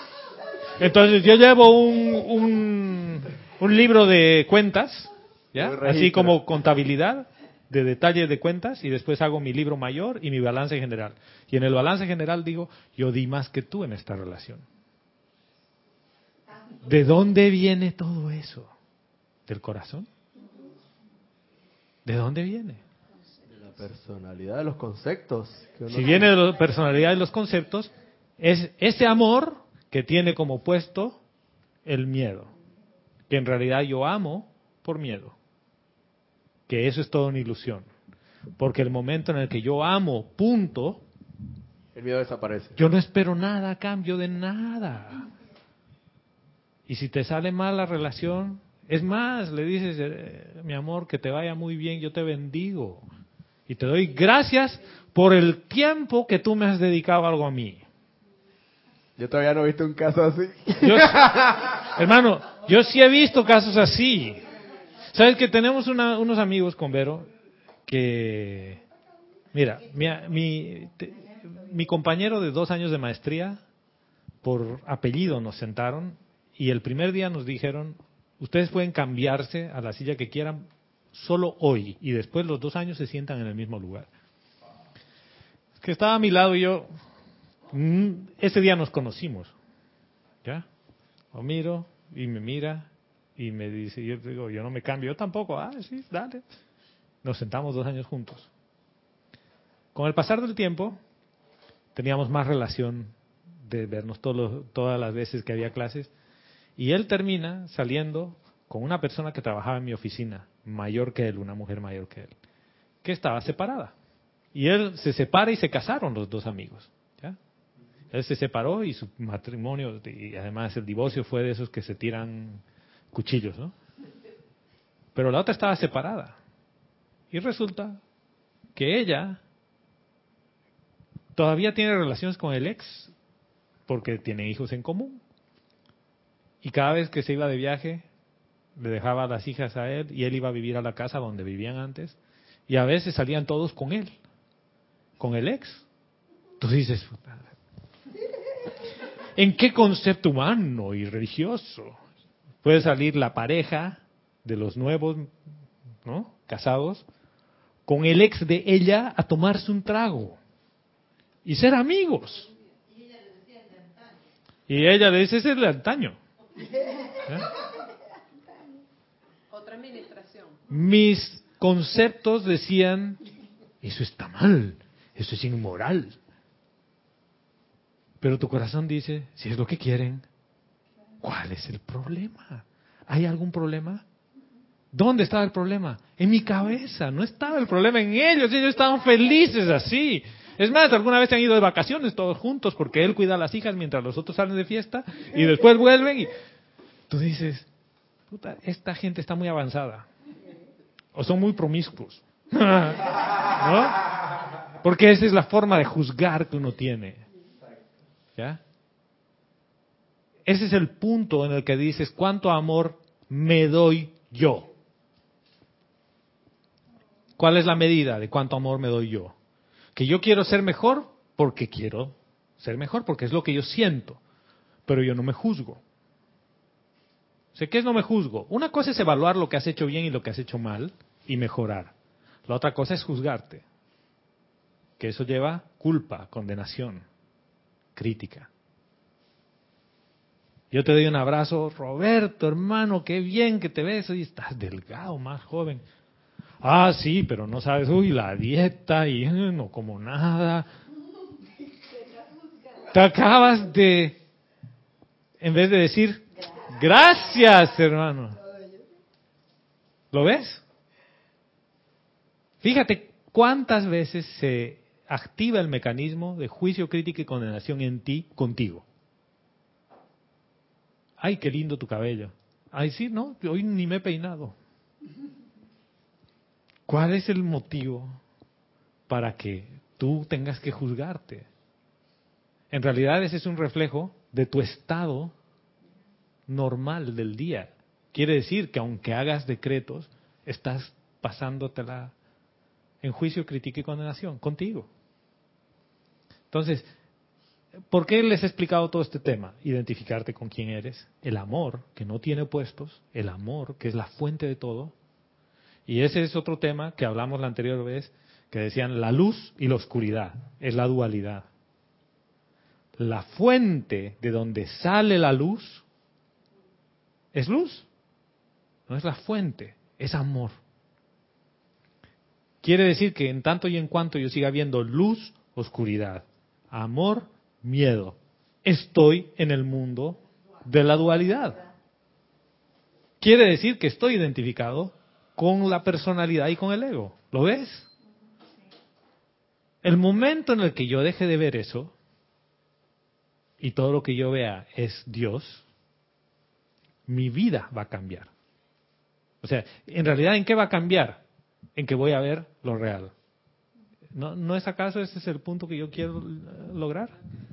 Entonces yo llevo un, un, libro de cuentas, ¿ya? Así como contabilidad, de detalle de cuentas y después hago mi libro mayor y mi balance general. Y en el balance general digo, yo di más que tú en esta relación. ¿De dónde viene todo eso? ¿Del corazón? ¿De dónde viene? De la personalidad de los conceptos. si viene de la personalidad de los conceptos, es ese amor que tiene como puesto el miedo. Que en realidad yo amo por miedo que eso es todo una ilusión. Porque el momento en el que yo amo, punto, el miedo desaparece. Yo no espero nada a cambio de nada. Y si te sale mal la relación, es más, le dices, eh, mi amor, que te vaya muy bien, yo te bendigo. Y te doy gracias por el tiempo que tú me has dedicado algo a mí. Yo todavía no he visto un caso así. hermano, yo sí he visto casos así. ¿Sabes que tenemos unos amigos con Vero que, mira, mi, mi compañero de dos años de maestría, por apellido nos sentaron y el primer día nos dijeron, ustedes pueden cambiarse a la silla que quieran solo hoy y después los dos años se sientan en el mismo lugar. Que estaba a mi lado y yo, ese día nos conocimos, ¿ya? Lo miro y me mira y me dice, yo digo, yo no me cambio, yo tampoco, ah, sí, dale. Nos sentamos dos años juntos. Con el pasar del tiempo, teníamos más relación de vernos todas las veces que había clases, y él termina saliendo con una persona que trabajaba en mi oficina, mayor que él, una mujer mayor que él, que estaba separada. Y él se separa y se casaron los dos amigos. Él se separó y su matrimonio, y además el divorcio fue de esos que se tiran cuchillos, ¿no? Pero la otra estaba separada. Y resulta que ella todavía tiene relaciones con el ex porque tiene hijos en común. Y cada vez que se iba de viaje, le dejaba las hijas a él y él iba a vivir a la casa donde vivían antes. Y a veces salían todos con él, con el ex. Tú dices, ¿en qué concepto humano y religioso puede salir la pareja de los nuevos, ¿no? Casados, con el ex de ella a tomarse un trago y ser amigos. Y ella le dice, ese es el antaño. ¿Eh? Otra administración. Mis conceptos decían, eso está mal, eso es inmoral. Pero tu corazón dice, si es lo que quieren, ¿cuál es el problema? ¿Hay algún problema? ¿Dónde estaba el problema? En mi cabeza, no estaba el problema en ellos, ellos estaban felices así. Es más, alguna vez se han ido de vacaciones todos juntos porque él cuida a las hijas mientras los otros salen de fiesta y después vuelven y tú dices, puta, esta gente está muy avanzada. O son muy promiscuos. ¿No? Porque esa es la forma de juzgar que uno tiene. Ese es el punto en el que dices, ¿cuánto amor me doy yo? ¿Cuál es la medida de cuánto amor me doy yo? Que yo quiero ser mejor porque quiero ser mejor, porque es lo que yo siento, pero yo no me juzgo. sé ¿qué es no me juzgo? Una cosa es evaluar lo que has hecho bien y lo que has hecho mal y mejorar. La otra cosa es juzgarte, que eso lleva culpa, condenación, crítica. Yo te doy un abrazo, Roberto, hermano, qué bien que te ves, y estás delgado, más joven. Ah, sí, pero no sabes, uy, la dieta y eh, no como nada. Te acabas de, en vez de decir, gracias, hermano. ¿Lo ves? Fíjate cuántas veces se activa el mecanismo de juicio, crítica y condenación en ti contigo. Ay, qué lindo tu cabello. Ay, sí, no, hoy ni me he peinado. ¿Cuál es el motivo para que tú tengas que juzgarte? En realidad ese es un reflejo de tu estado normal del día. Quiere decir que aunque hagas decretos, estás pasándotela en juicio, crítica y condenación contigo. Entonces, ¿por qué les he explicado todo este tema? Identificarte con quién eres, el amor que no tiene opuestos, el amor que es la fuente de todo, y ese es otro tema que hablamos la anterior vez, que decían la luz y la oscuridad, es la dualidad. La fuente de donde sale la luz es luz, no es la fuente, es amor. Quiere decir que en tanto y en cuanto yo siga viendo luz, oscuridad, amor, miedo, estoy en el mundo de la dualidad. Quiere decir que estoy identificado con la personalidad y con el ego. ¿Lo ves? El momento en el que yo deje de ver eso y todo lo que yo vea es Dios, mi vida va a cambiar. O sea, en realidad, ¿en qué va a cambiar? En que voy a ver lo real. ¿No, ¿No es acaso ese es el punto que yo quiero lograr?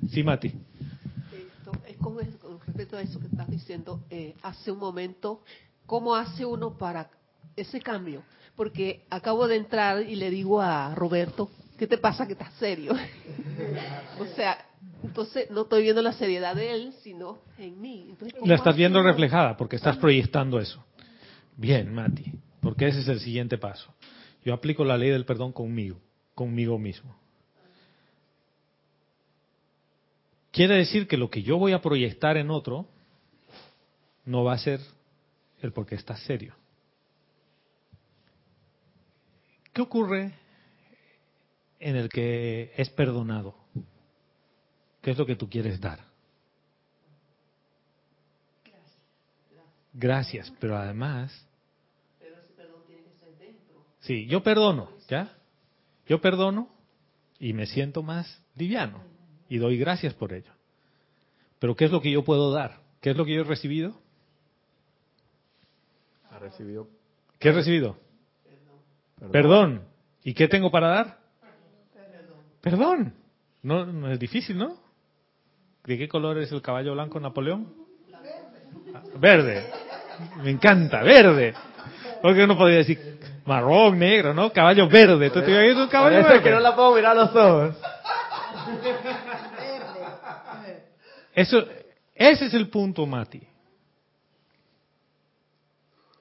Sí, Mati. es con, respecto a eso que estás diciendo, eh, hace un momento, ¿cómo hace uno para ese cambio, porque acabo de entrar y le digo a Roberto, ¿qué te pasa que estás serio? o sea, entonces no estoy viendo la seriedad de él, sino en mí. la estás viendo reflejada porque estás proyectando eso. Bien, Mati, porque ese es el siguiente paso. Yo aplico la ley del perdón conmigo, conmigo mismo. Quiere decir que lo que yo voy a proyectar en otro no va a ser el porque está serio. ¿Qué ocurre en el que es perdonado? ¿Qué es lo que tú quieres dar? Gracias, pero además... Sí, yo perdono, ¿ya? Yo perdono y me siento más liviano y doy gracias por ello. Pero ¿qué es lo que yo puedo dar? ¿Qué es lo que yo he recibido? Ha recibido. ¿Qué he recibido? Perdón. ¿Y qué tengo para dar? Perdón. No, no es difícil, ¿no? ¿De qué color es el caballo blanco Napoleón? Verde. Me encanta, verde. Porque uno podría decir marrón, negro, ¿no? Caballo verde. ¿Tú te un caballo verde? que no la puedo mirar a los ojos. Eso, ese es el punto, Mati.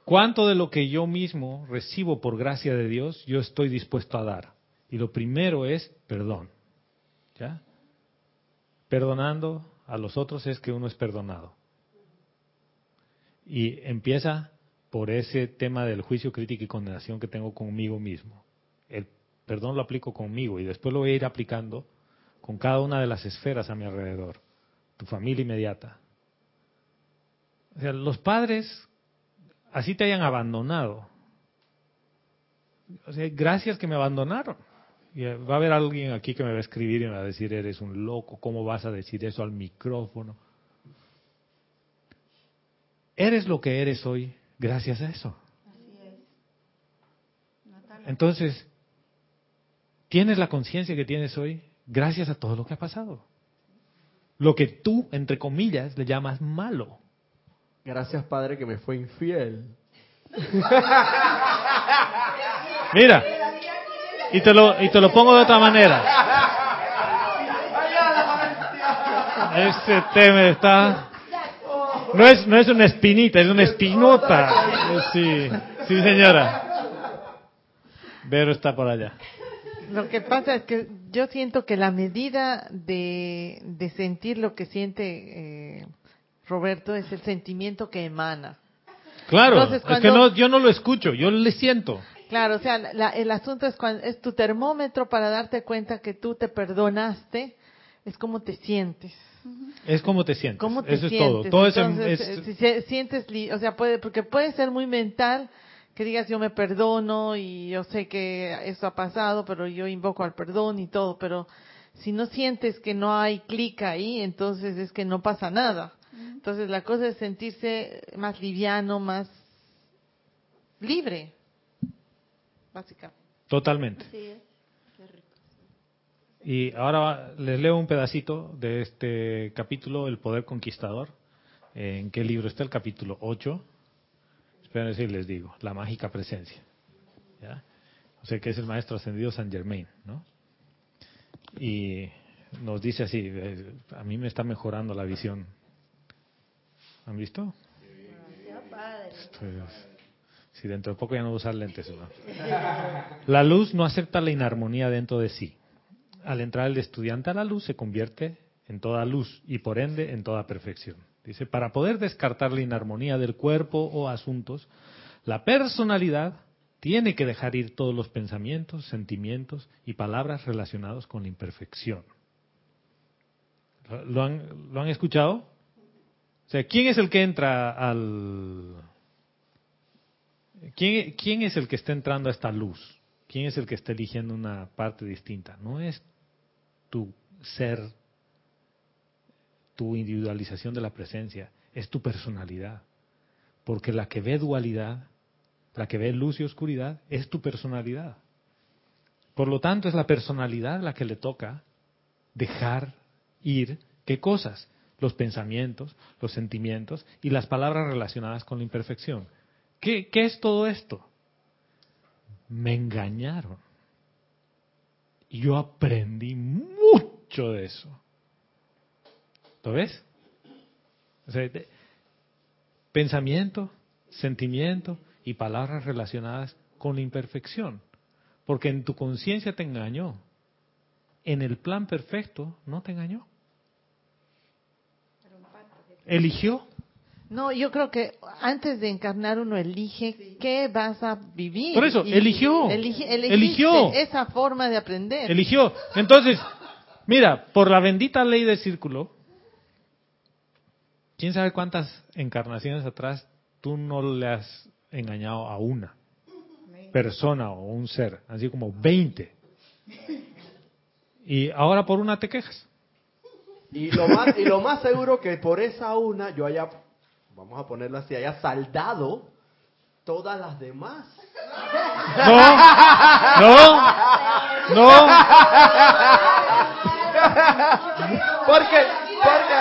¿Cuánto de lo que yo mismo recibo por gracia de Dios yo estoy dispuesto a dar? Y lo primero es perdón. ¿Ya? Perdonando a los otros es que uno es perdonado. Y empieza por ese tema del juicio, crítica y condenación que tengo conmigo mismo. El perdón lo aplico conmigo y después lo voy a ir aplicando con cada una de las esferas a mi alrededor, tu familia inmediata. O sea, los padres así te hayan abandonado. O sea, gracias que me abandonaron. Y va a haber alguien aquí que me va a escribir y me va a decir, eres un loco, ¿cómo vas a decir eso al micrófono? Eres lo que eres hoy gracias a eso. Entonces, tienes la conciencia que tienes hoy gracias a todo lo que ha pasado. Lo que tú, entre comillas, le llamas malo. Gracias, Padre, que me fue infiel. Mira, y te lo, y te lo pongo de otra manera. Ese tema está no es, no es una espinita, es una espinota. Sí, sí señora. Vero está por allá. Lo que pasa es que yo siento que la medida de, de sentir lo que siente eh, Roberto es el sentimiento que emana. Claro, es que no, yo no lo escucho, yo le siento. Claro, o sea, el asunto es, cuando, es tu termómetro para darte cuenta que tú te perdonaste, es como te sientes. Es como te sientes. ¿Cómo te Eso sientes? es todo. es, si sientes, o sea, puede, porque puede ser muy mental que digas yo me perdono y yo sé que eso ha pasado, pero yo invoco al perdón y todo, pero si no sientes que no hay clic ahí, entonces es que no pasa nada. Entonces la cosa es sentirse más liviano, más libre, básicamente. Totalmente. Y ahora les leo un pedacito de este capítulo, El Poder Conquistador. ¿En qué libro está el capítulo 8? Esperen si les digo, La Mágica Presencia. ¿Ya? O sea que es el maestro ascendido San Germain, ¿no? Y nos dice así, eh, a mí me está mejorando la visión. ¿Han visto? Si dentro de poco ya no voy a usar lentes. ¿no? La luz no acepta la inarmonía dentro de sí al entrar el estudiante a la luz se convierte en toda luz y por ende en toda perfección. Dice, para poder descartar la inarmonía del cuerpo o asuntos, la personalidad tiene que dejar ir todos los pensamientos, sentimientos y palabras relacionados con la imperfección. ¿Lo han, ¿Lo han escuchado? O sea, ¿quién es el que entra al... ¿Quién, ¿Quién es el que está entrando a esta luz? ¿Quién es el que está eligiendo una parte distinta? No es tu ser, tu individualización de la presencia, es tu personalidad. Porque la que ve dualidad, la que ve luz y oscuridad, es tu personalidad. Por lo tanto, es la personalidad la que le toca dejar ir, ¿qué cosas? Los pensamientos, los sentimientos y las palabras relacionadas con la imperfección. ¿Qué, qué es todo esto? me engañaron. Y yo aprendí mucho de eso. ¿Lo ves? pensamiento, sentimiento y palabras relacionadas con la imperfección. Porque en tu conciencia te engañó. En el plan perfecto no te engañó. Eligió. No, yo creo que antes de encarnar uno elige qué vas a vivir. Por eso, eligió. eligió. Esa forma de aprender. Eligió. Entonces, mira, por la bendita ley del círculo, quién sabe cuántas encarnaciones atrás tú no le has engañado a una persona o un ser, así como 20. Y ahora por una te quejas. Y lo más, y lo más seguro que por esa una yo haya, vamos a ponerlo así, haya saldado todas las demás. No, no, no. Porque, porque,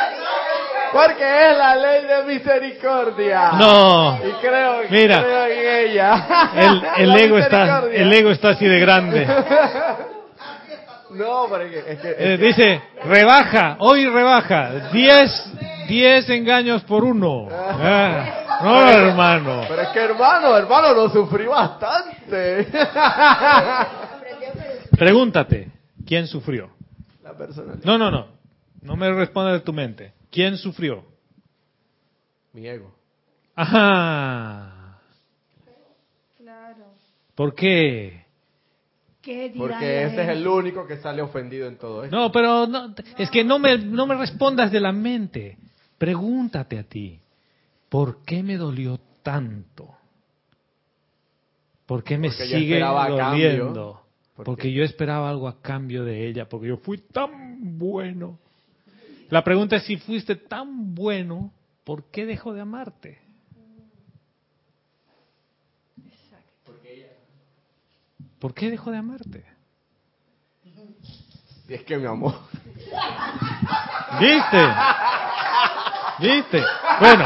porque es la ley de misericordia. No. Y creo, Mira, creo en ella. El, el ego está, el ego está así de grande. No, pero es que, eh, dice, rebaja, hoy rebaja, 10 diez engaños por uno. Ah, no, hermano. Pero es que hermano, hermano, lo sufrí bastante. Pregúntate, ¿quién sufrió? La. No, no, no. No me responda de tu mente. ¿Quién sufrió? Mi ego. Ajá. Claro. ¿Por qué? Porque ese es el único que sale ofendido en todo esto. No, pero no, es que no me, no me respondas de la mente. Pregúntate a ti, ¿por qué me dolió tanto? ¿Por qué me sigue doliendo? Porque yo esperaba algo a cambio de ella, porque yo fui tan bueno. La pregunta es si fuiste tan bueno, ¿por qué dejó de amarte? ¿Por qué dejó de amarte? Y es que me amó. ¿Viste? ¿Viste? Bueno,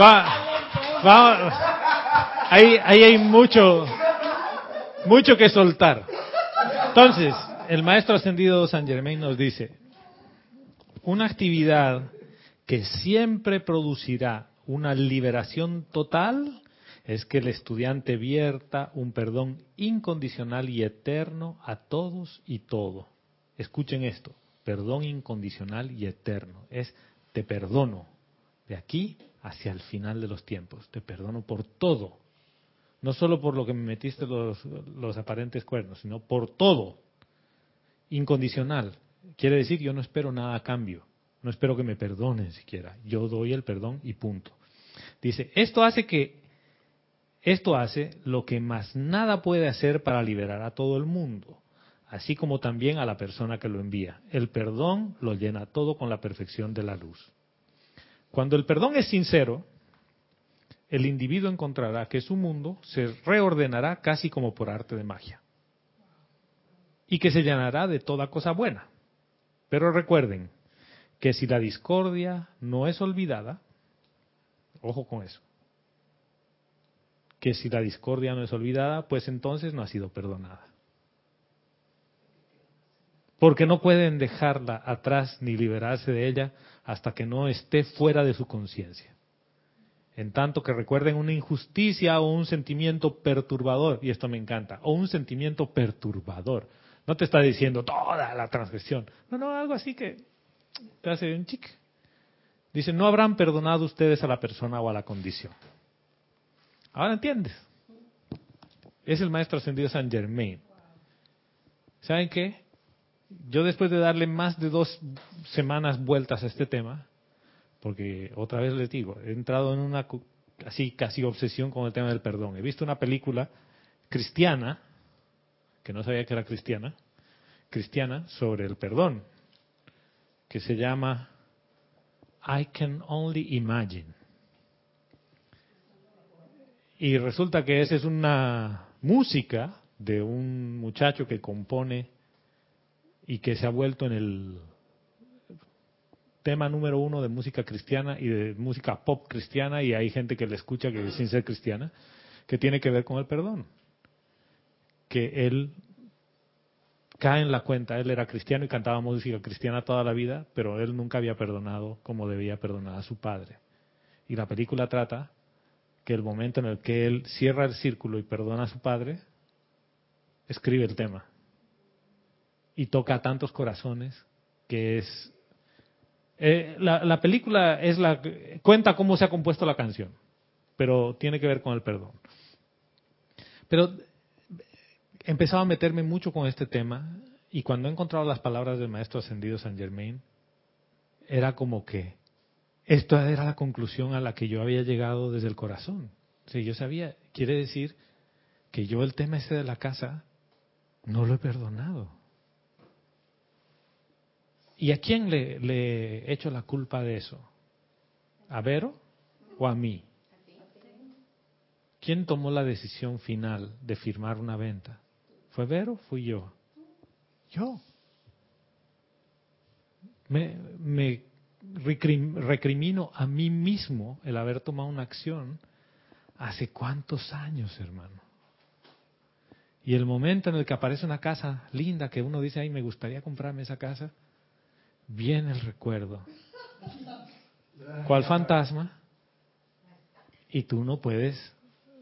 va, va, ahí, ahí hay mucho, mucho que soltar. Entonces, el maestro ascendido San Germain nos dice, una actividad que siempre producirá una liberación total es que el estudiante vierta un perdón incondicional y eterno a todos y todo. Escuchen esto, perdón incondicional y eterno. Es te perdono de aquí hacia el final de los tiempos. Te perdono por todo. No solo por lo que me metiste los, aparentes cuernos, sino por todo. Incondicional. Quiere decir, yo no espero nada a cambio. No espero que me perdonen siquiera. Yo doy el perdón y punto. Dice, esto hace que esto hace lo que más nada puede hacer para liberar a todo el mundo, así como también a la persona que lo envía. El perdón lo llena todo con la perfección de la luz. Cuando el perdón es sincero, el individuo encontrará que su mundo se reordenará casi como por arte de magia y que se llenará de toda cosa buena. Pero recuerden que si la discordia no es olvidada, ojo con eso, que si la discordia no es olvidada, pues entonces no ha sido perdonada. Porque no pueden dejarla atrás ni liberarse de ella hasta que no esté fuera de su conciencia. En tanto que recuerden una injusticia o un sentimiento perturbador, y esto me encanta, o un sentimiento perturbador. No te está diciendo toda la transgresión. No, no, algo así que te hace un chic. Dice, no habrán perdonado ustedes a la persona o a la condición. Ahora entiendes. Es el maestro ascendido San Germain. ¿Saben qué? Yo después de darle más de dos semanas vueltas a este tema, porque otra vez les digo, he entrado en una así casi obsesión con el tema del perdón. He visto una película cristiana, que no sabía que era cristiana, cristiana sobre el perdón, que se llama I Can Only Imagine. Y resulta que esa es una música de un muchacho que compone y que se ha vuelto en el tema número uno de música cristiana y de música pop cristiana y hay gente que le escucha que sin ser cristiana, que tiene que ver con el perdón. que él cae en la cuenta, él era cristiano y cantaba música cristiana toda la vida, pero él nunca había perdonado como debía perdonar a su padre. Y la película trata que el momento en el que él cierra el círculo y perdona a su padre, escribe el tema. Y toca a tantos corazones que es... Eh, la, la película es la cuenta cómo se ha compuesto la canción, pero tiene que ver con el perdón. Pero empezaba a meterme mucho con este tema y cuando he encontrado las palabras del maestro ascendido San Germain, era como que esto era la conclusión a la que yo había llegado desde el corazón. O yo sabía, quiere decir que yo el tema ese de la casa no lo he perdonado. ¿Y a quién le, le he hecho la culpa de eso? ¿A Vero o a mí? ¿Quién tomó la decisión final de firmar una venta? ¿Fue Vero? Fui yo. Yo. Me, me recrimino a mí mismo el haber tomado una acción hace cuántos años, hermano. Y el momento en el que aparece una casa linda que uno dice, ay, me gustaría comprarme esa casa, viene el recuerdo. ¿Cuál fantasma? Y tú no puedes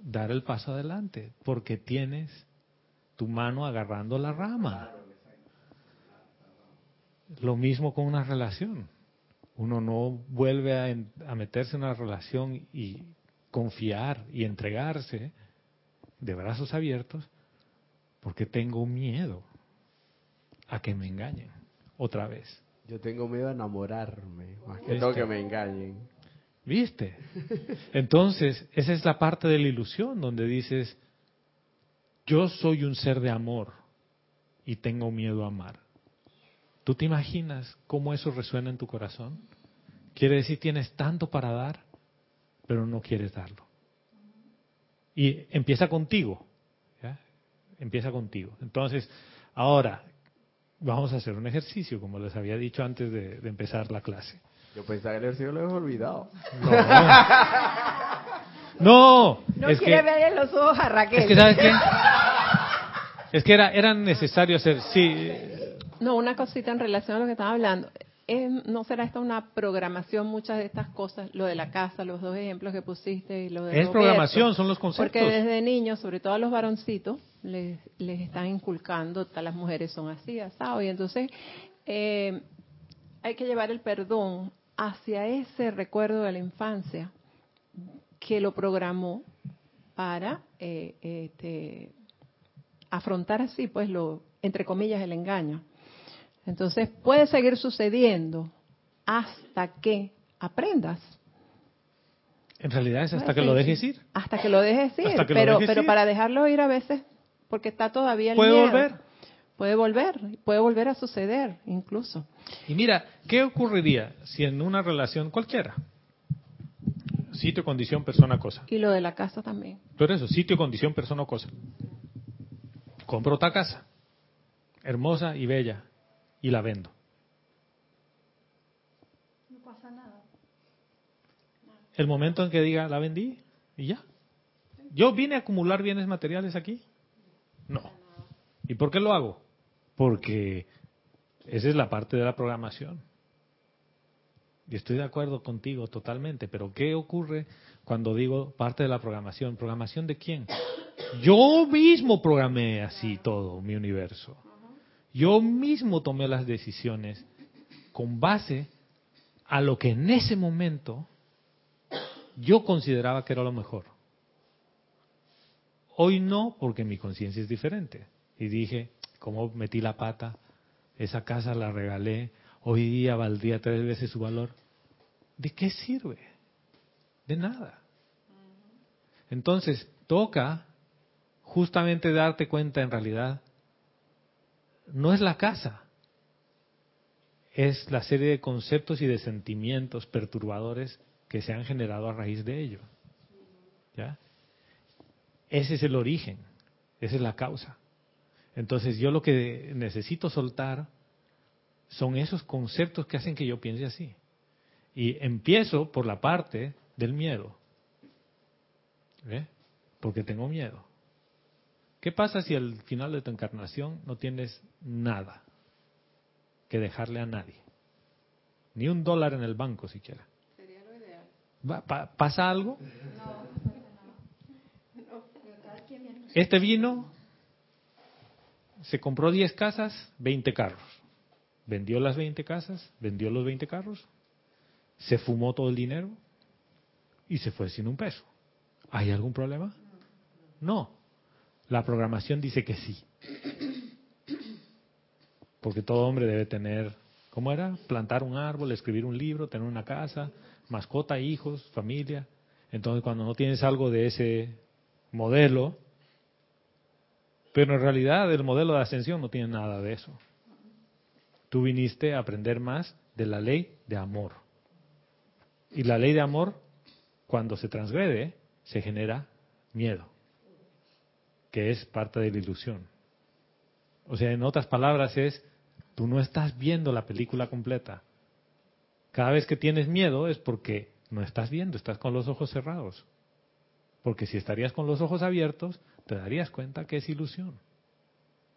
dar el paso adelante porque tienes tu mano agarrando la rama. Lo mismo con una relación. Uno no vuelve a, meterse en una relación y confiar y entregarse de brazos abiertos porque tengo miedo a que me engañen otra vez. Yo tengo miedo a enamorarme, más que todo que me engañen. ¿Viste? Entonces, esa es la parte de la ilusión donde dices, yo soy un ser de amor y tengo miedo a amar. ¿Tú te imaginas cómo eso resuena en tu corazón? Quiere decir, tienes tanto para dar, pero no quieres darlo. Y empieza contigo. Empieza contigo. Entonces, ahora vamos a hacer un ejercicio, como les había dicho antes de, empezar la clase. Yo pensaba que el ejercicio lo había olvidado. No. No, es quiere ver en los ojos a Raquel. Es que, ¿sabes qué? Es que era, era necesario hacer, sí, no, una cosita en relación a lo que estaba hablando. ¿No será esta una programación, muchas de estas cosas, lo de la casa, los dos ejemplos que pusiste y lo de... Es programación, son los conceptos. Porque desde niños, sobre todo a los varoncitos, les, les están inculcando, las mujeres son así, asado, y entonces eh, hay que llevar el perdón hacia ese recuerdo de la infancia que lo programó para eh, este, afrontar así, pues, lo, entre comillas, el engaño. Entonces puede seguir sucediendo hasta que aprendas. En realidad es hasta que lo dejes ir. Hasta que lo dejes ir, pero, pero para dejarlo ir a veces, porque está todavía el Puede volver. Puede volver, puede volver a suceder incluso. Y mira, ¿qué ocurriría si en una relación cualquiera, sitio, condición, persona, cosa? Y lo de la casa también. Pero eso, sitio, condición, persona, cosa. Compro otra casa, hermosa y bella, y la vendo. No pasa nada. El momento en que diga la vendí y ya. ¿Yo vine a acumular bienes materiales aquí? ¿Y por qué lo hago? Porque esa es la parte de la programación. Y estoy de acuerdo contigo totalmente, pero ¿qué ocurre cuando digo parte de la programación? ¿Programación de quién? Yo mismo programé así todo mi universo. Yo mismo tomé las decisiones con base a lo que en ese momento yo consideraba que era lo mejor. Hoy no, porque mi conciencia es diferente. Y dije, ¿cómo metí la pata? Esa casa la regalé, hoy día valdría tres veces su valor. ¿De qué sirve? De nada. Entonces, toca justamente darte cuenta en realidad no es la casa, es la serie de conceptos y de sentimientos perturbadores que se han generado a raíz de ello. ¿Ya? Ese es el origen, esa es la causa. Entonces yo lo que necesito soltar son esos conceptos que hacen que yo piense así. Y empiezo por la parte del miedo. Porque tengo miedo. ¿Qué pasa si al final de tu encarnación no tienes nada que dejarle a nadie? Ni un dólar en el banco siquiera. Sería lo ideal. ¿Pasa algo? No. Este vino se compró 10 casas, 20 carros. Vendió las 20 casas, vendió los 20 carros, se fumó todo el dinero y se fue sin un peso. ¿Hay algún problema? No. La programación dice que sí. Porque todo hombre debe tener, ¿cómo era? Plantar un árbol, escribir un libro, tener una casa, mascota, hijos, familia. Entonces cuando no tienes algo de ese modelo, pero en realidad el modelo de ascensión no tiene nada de eso. Tú viniste a aprender más de la ley de amor. Y la ley de amor, cuando se transgrede, se genera miedo, que es parte de la ilusión. O sea, en otras palabras es, tú no estás viendo la película completa. Cada vez que tienes miedo es porque no estás viendo, estás con los ojos cerrados. Porque si estarías con los ojos abiertos, te darías cuenta que es ilusión.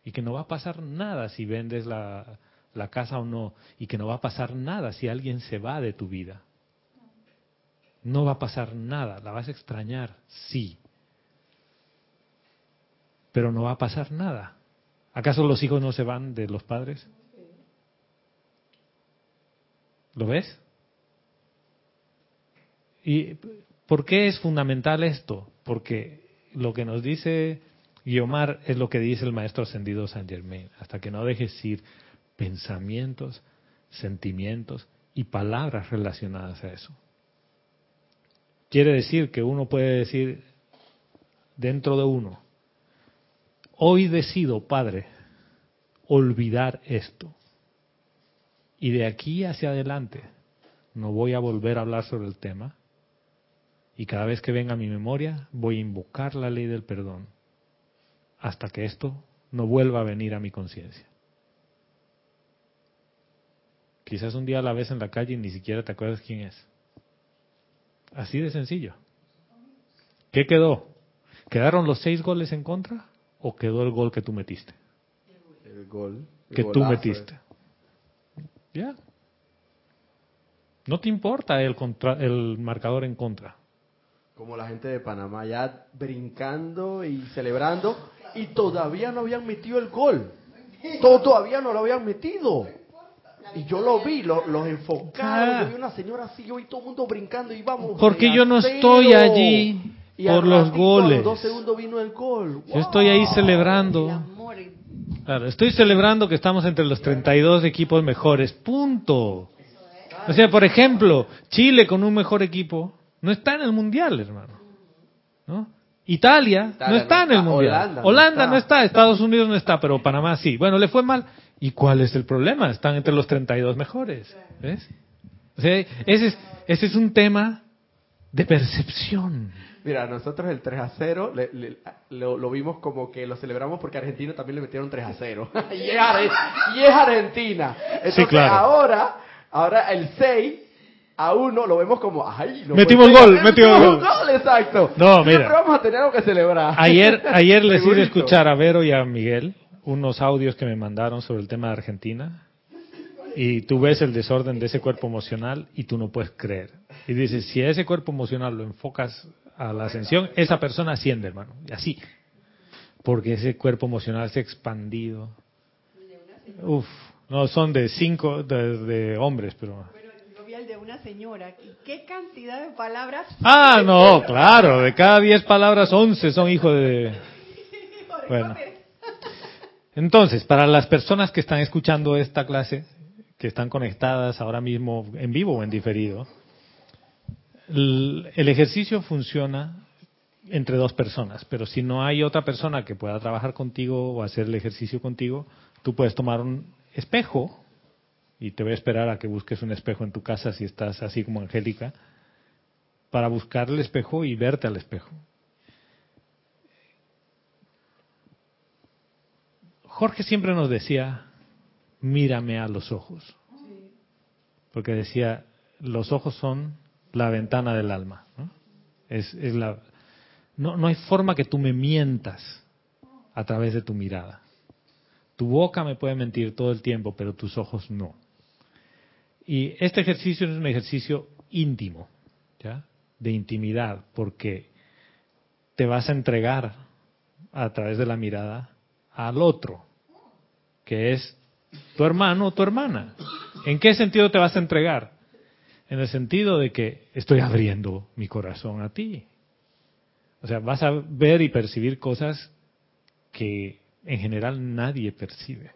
Y que no va a pasar nada si vendes la, la casa o no. Y que no va a pasar nada si alguien se va de tu vida. No va a pasar nada. La vas a extrañar, sí. Pero no va a pasar nada. ¿Acaso los hijos no se van de los padres? ¿Lo ves? ¿Y por qué es fundamental esto? Porque lo que nos dice Guiomar es lo que dice el maestro ascendido San Germain, hasta que no dejes ir pensamientos, sentimientos y palabras relacionadas a eso. Quiere decir que uno puede decir dentro de uno, hoy decido, Padre, olvidar esto. Y de aquí hacia adelante no voy a volver a hablar sobre el tema y cada vez que venga a mi memoria, voy a invocar la ley del perdón hasta que esto no vuelva a venir a mi conciencia. Quizás un día la ves en la calle y ni siquiera te acuerdas quién es. Así de sencillo. ¿Qué quedó? ¿Quedaron los seis goles en contra o quedó el gol que tú metiste? El gol. que tú metiste. Ya. No te importa el, el marcador en contra como la gente de Panamá, ya brincando y celebrando, y todavía no habían metido el gol. todavía no lo habían metido. Y yo lo vi, los enfocaron, yo vi una señora así, yo vi todo el mundo brincando y vamos. Porque yo no estoy allí por los goles. dos segundos vino el gol. Yo estoy ahí celebrando. Claro, estoy celebrando que estamos entre los 32 equipos mejores. Punto. O sea, por ejemplo, Chile con un mejor equipo no está en el mundial, hermano. ¿No? Italia, no está en el mundial. Holanda, no, está. Estados Unidos no está, pero Panamá sí. Bueno, le fue mal. ¿Y cuál es el problema? Están entre los 32 mejores. ¿Ves? O sea, ese es, ese es un tema de percepción. Mira, nosotros el 3 a 0 lo, vimos como que lo celebramos porque Argentina también le metieron 3 a 0. y, es, Argentina. Entonces ahora, ahora el 6 a uno lo vemos como, ay, metimos gol, metimos gol. gol. exacto. No, mira. vamos a tener algo que celebrar. Ayer, ayer les hice escuchar a Vero y a Miguel unos audios que me mandaron sobre el tema de Argentina. Y tú ves el desorden de ese cuerpo emocional y tú no puedes creer. Y dices, si a ese cuerpo emocional lo enfocas a la ascensión, esa persona asciende, hermano. Y así. Porque ese cuerpo emocional se ha expandido. Uf, no, son de cinco, de, de hombres, pero señora. ¿Qué cantidad de palabras? Ah, no, claro, de cada diez palabras, once son hijos de... Bueno. Entonces, para las personas que están escuchando esta clase, que están conectadas ahora mismo en vivo o en diferido, el ejercicio funciona entre dos personas, pero si no hay otra persona que pueda trabajar contigo o hacer el ejercicio contigo, tú puedes tomar un espejo y te voy a esperar a que busques un espejo en tu casa si estás así como Angélica, para buscar el espejo y verte al espejo. Jorge siempre nos decía, mírame a los ojos, porque decía, los ojos son la ventana del alma. ¿no? Es, es la, no, no hay forma que tú me mientas a través de tu mirada. Tu boca me puede mentir todo el tiempo, pero tus ojos no. Y este ejercicio es un ejercicio íntimo, ¿ya? de intimidad, porque te vas a entregar a través de la mirada al otro, que es tu hermano o tu hermana. ¿En qué sentido te vas a entregar? En el sentido de que estoy abriendo mi corazón a ti. O sea, vas a ver y percibir cosas que en general nadie percibe.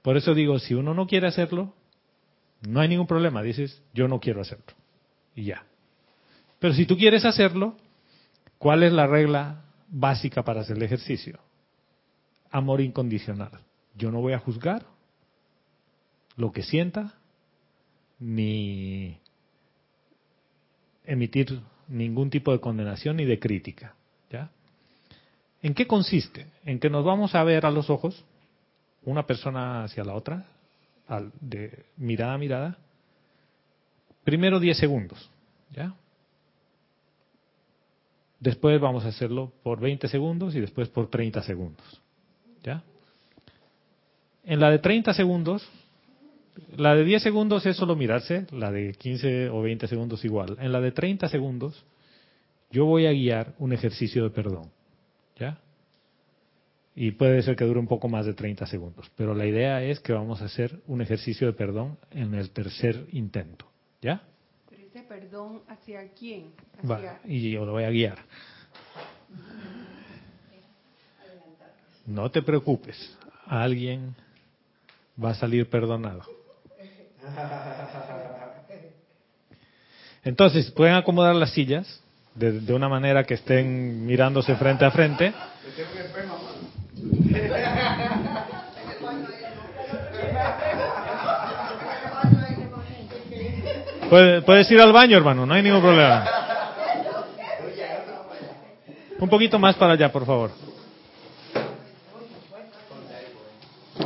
Por eso digo, si uno no quiere hacerlo, no hay ningún problema. Dices, yo no quiero hacerlo. Y ya. Pero si tú quieres hacerlo, ¿cuál es la regla básica para hacer el ejercicio? Amor incondicional. Yo no voy a juzgar lo que sienta, ni emitir ningún tipo de condenación ni de crítica. ¿ya? ¿En qué consiste? En que nos vamos a ver a los ojos, una persona hacia la otra, de mirada a mirada, primero 10 segundos. ¿ya? Después vamos a hacerlo por 20 segundos y después por 30 segundos. ¿Ya? En la de 30 segundos, la de 10 segundos es solo mirarse, la de 15 o 20 segundos igual. En la de 30 segundos, yo voy a guiar un ejercicio de perdón. ¿Ya? Y puede ser que dure un poco más de 30 segundos. Pero la idea es que vamos a hacer un ejercicio de perdón en el tercer intento. ¿Ya? Pero ese perdón hacia quién? y yo lo voy a guiar. No te preocupes. Alguien va a salir perdonado. Entonces, pueden acomodar las sillas de, de, una manera que estén mirándose frente a frente. Puedes ir al baño, hermano, no hay ningún problema. Un poquito más para allá, por favor.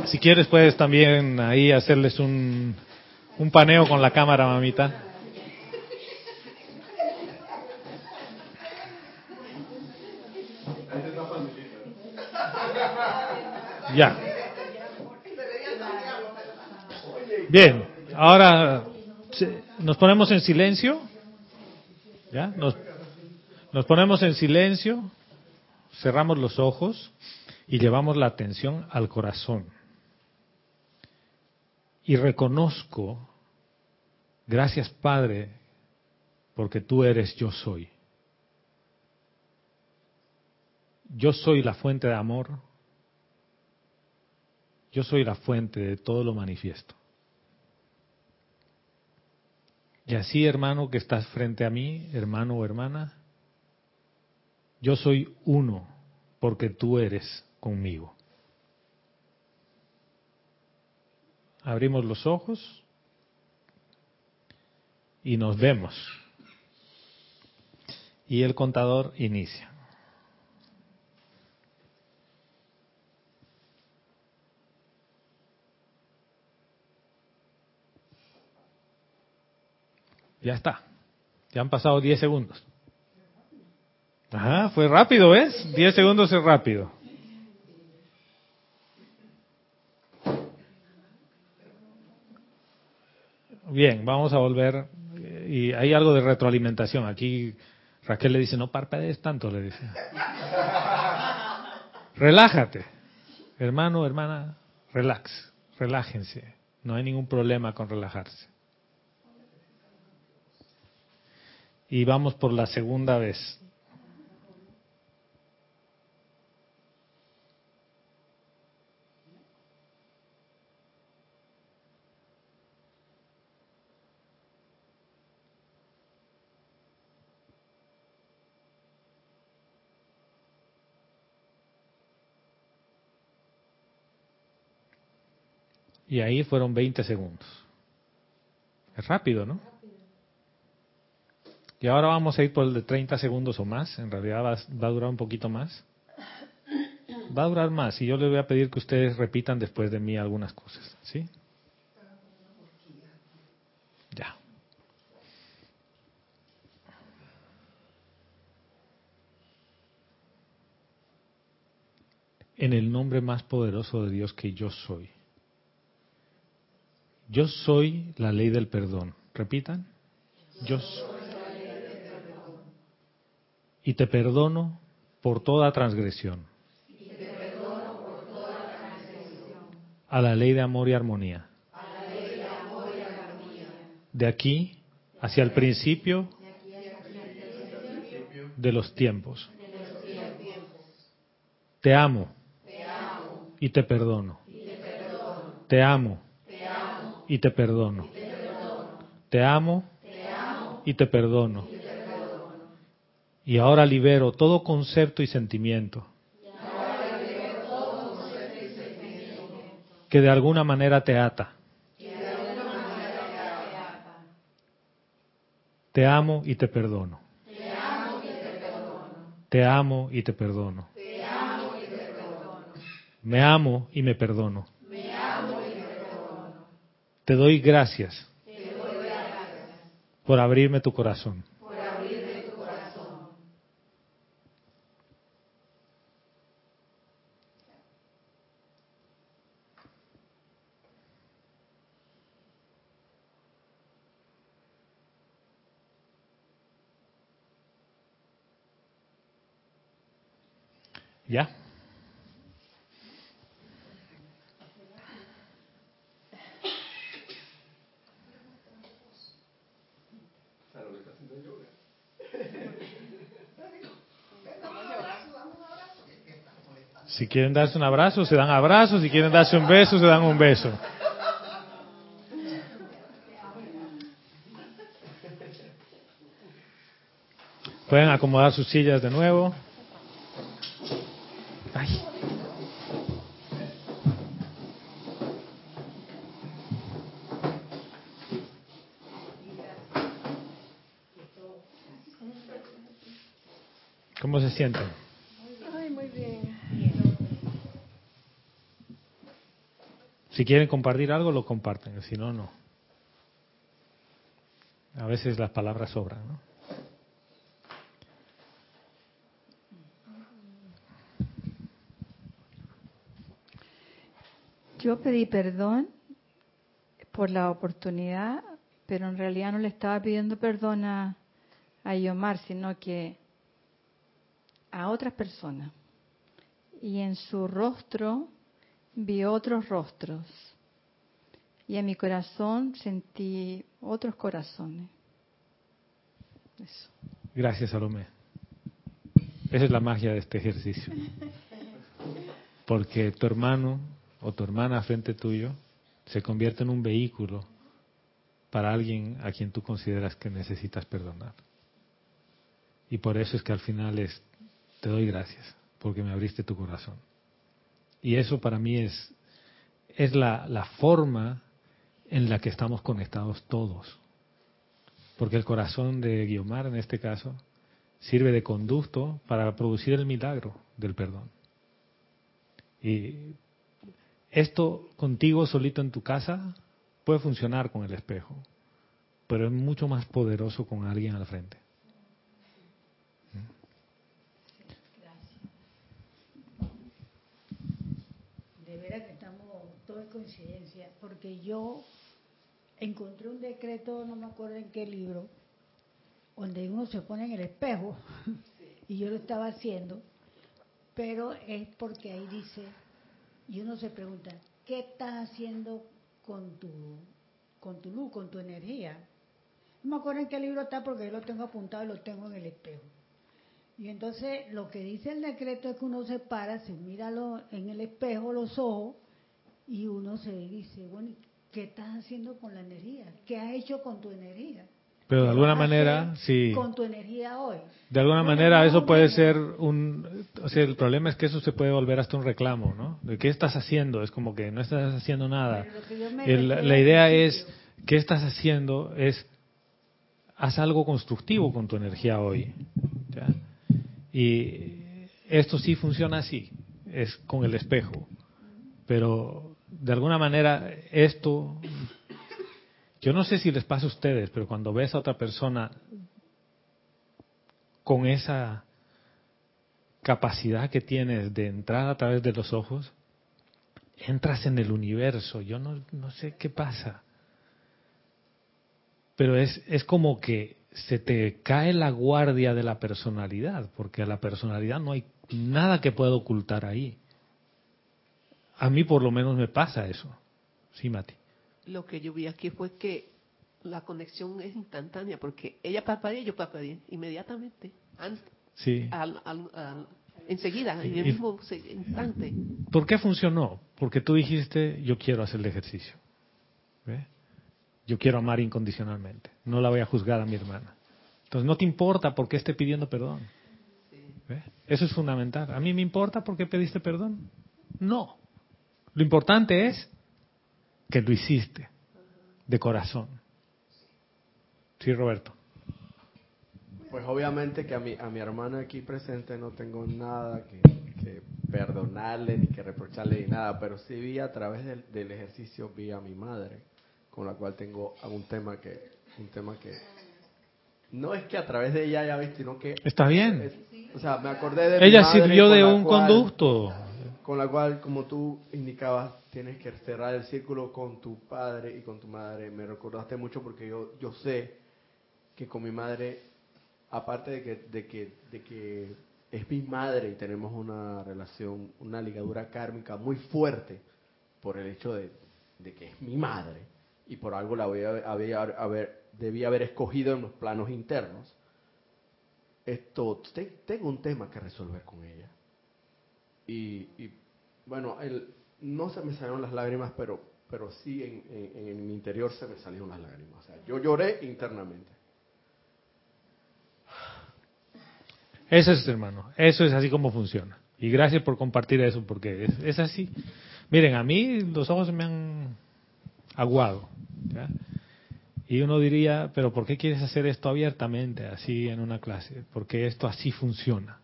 Si quieres puedes también ahí hacerles un, un paneo con la cámara, mamita. Ya. Bien, ahora nos ponemos en silencio. ¿Ya? Nos, nos ponemos en silencio, cerramos los ojos y llevamos la atención al corazón y reconozco, gracias Padre, porque tú eres yo soy. Yo soy la fuente de amor. Yo soy la fuente de todo lo manifiesto. Y así, hermano, que estás frente a mí, hermano o hermana, yo soy uno porque tú eres conmigo. abrimos los ojos y nos vemos. Y el contador inicia. Ya está. Ya han pasado 10 segundos. Ajá, fue rápido, ¿ves? 10 segundos es rápido. Bien, vamos a volver. Y hay algo de retroalimentación. Aquí Raquel le dice, no parpadees tanto, le dice. Relájate. Hermano, hermana, relax, relájense. No hay ningún problema con relajarse. Y vamos por la segunda vez. Y ahí fueron 20 segundos. Es rápido, ¿no? Y ahora vamos a ir por el de 30 segundos o más. En realidad va, va, a durar un poquito más. Va a durar más y yo les voy a pedir que ustedes repitan después de mí algunas cosas. ¿Sí? Ya. en el nombre más poderoso de Dios que yo soy. Yo soy la ley del perdón. Repitan. Yo soy la ley del perdón. Y te perdono por toda transgresión. A la ley de amor y armonía. De aquí hacia el principio de los tiempos. Te amo. Y te perdono. Te amo y te perdono. Te amo y te perdono. Y ahora libero todo concepto y sentimiento que de alguna manera te ata. Te amo y te perdono. Te amo y te perdono. Me amo y me perdono. Te doy gracias. Por abrirme tu corazón. ¿Ya? Si quieren darse un abrazo, se dan abrazos. Si quieren darse un beso, se dan un beso. Pueden acomodar sus sillas de nuevo. Ay. ¿Cómo se sienten? Si quieren compartir algo, lo comparten, si no, no. A veces las palabras sobran, ¿no? Yo pedí perdón por la oportunidad, pero en realidad no le estaba pidiendo perdón a, a Yomar, sino que a otras personas. Y en su rostro vi otros rostros y en mi corazón sentí otros corazones. Gracias, Salomé. Esa es la magia de este ejercicio. Porque tu hermano o tu hermana frente tuyo se convierte en un vehículo para alguien a quien tú consideras que necesitas perdonar. Y por eso es que al final es, te doy gracias, porque me abriste tu corazón. Y eso para mí es, es la, la forma en la que estamos conectados todos. Porque el corazón de Guiomar, en este caso, sirve de conducto para producir el milagro del perdón. Y esto contigo solito en tu casa puede funcionar con el espejo, pero es mucho más poderoso con alguien al frente. coincidencia, porque yo encontré un decreto, no me acuerdo en qué libro, donde uno se pone en el espejo, y yo lo estaba haciendo, pero es porque ahí dice, y uno se pregunta, ¿qué estás haciendo con tu, con tu luz, con tu energía? No me acuerdo en qué libro está porque yo lo tengo apuntado y lo tengo en el espejo. Y entonces lo que dice el decreto es que uno se para, se mira en el espejo los ojos y uno se dice, bueno, ¿qué estás haciendo con la energía? ¿Qué has hecho con tu energía? Pero de alguna manera, sí. Con tu energía hoy. De alguna manera eso puede ser un... O sea, el problema es que eso se puede volver hasta un reclamo, ¿no? ¿De qué estás haciendo? Es como que no estás haciendo nada. la idea es, ¿qué estás haciendo? Es, haz algo constructivo con tu energía hoy. Y esto sí funciona así, es con el espejo. Pero de alguna manera esto, yo no sé si les pasa a ustedes, pero cuando ves a otra persona con esa capacidad que tienes de entrar a través de los ojos, entras en el universo. Yo no, no sé qué pasa. Pero es, es como que se te cae la guardia de la personalidad, porque a la personalidad no hay nada que pueda ocultar ahí. A mí por lo menos me pasa eso. Sí, Mati. Lo que yo vi aquí fue que la conexión es instantánea, porque ella parpadea y yo parpadeé inmediatamente. sí. enseguida, en el mismo instante. ¿Por qué funcionó? Porque tú dijiste, yo quiero hacer el ejercicio. Yo quiero amar incondicionalmente. No la voy a juzgar a mi hermana. Entonces no te importa por qué esté pidiendo perdón. Eso es fundamental. ¿A mí me importa por qué pediste perdón? No. Lo importante es que lo hiciste de corazón. Sí, Roberto. Pues obviamente que a mi, a mi hermana aquí presente no tengo nada que, perdonarle ni que reprocharle ni nada, pero sí vi a través del, del, ejercicio, vi a mi madre, con la cual tengo un tema que, un tema que no es que a través de ella haya visto, sino que... Está bien. o sea, me acordé de... Ella sirvió de un conducto. Con la cual, como tú indicabas, tienes que cerrar el círculo con tu padre y con tu madre. Me recordaste mucho porque yo, yo sé que con mi madre, aparte de que, de que, de que es mi madre y tenemos una relación, una ligadura kármica muy fuerte por el hecho de, que es mi madre y por algo la voy a, haber, debía haber escogido en los planos internos. Esto, tengo un tema que resolver con ella. Y, y bueno, el, no se me salieron las lágrimas, pero, pero sí en, en mi interior se me salieron las lágrimas. O sea, yo lloré internamente. Eso es, hermano. Eso es así como funciona. Y gracias por compartir eso, porque es, así. Miren, a mí los ojos se me han aguado. Y uno diría, pero ¿por qué quieres hacer esto abiertamente, así en una clase? Porque esto así funciona.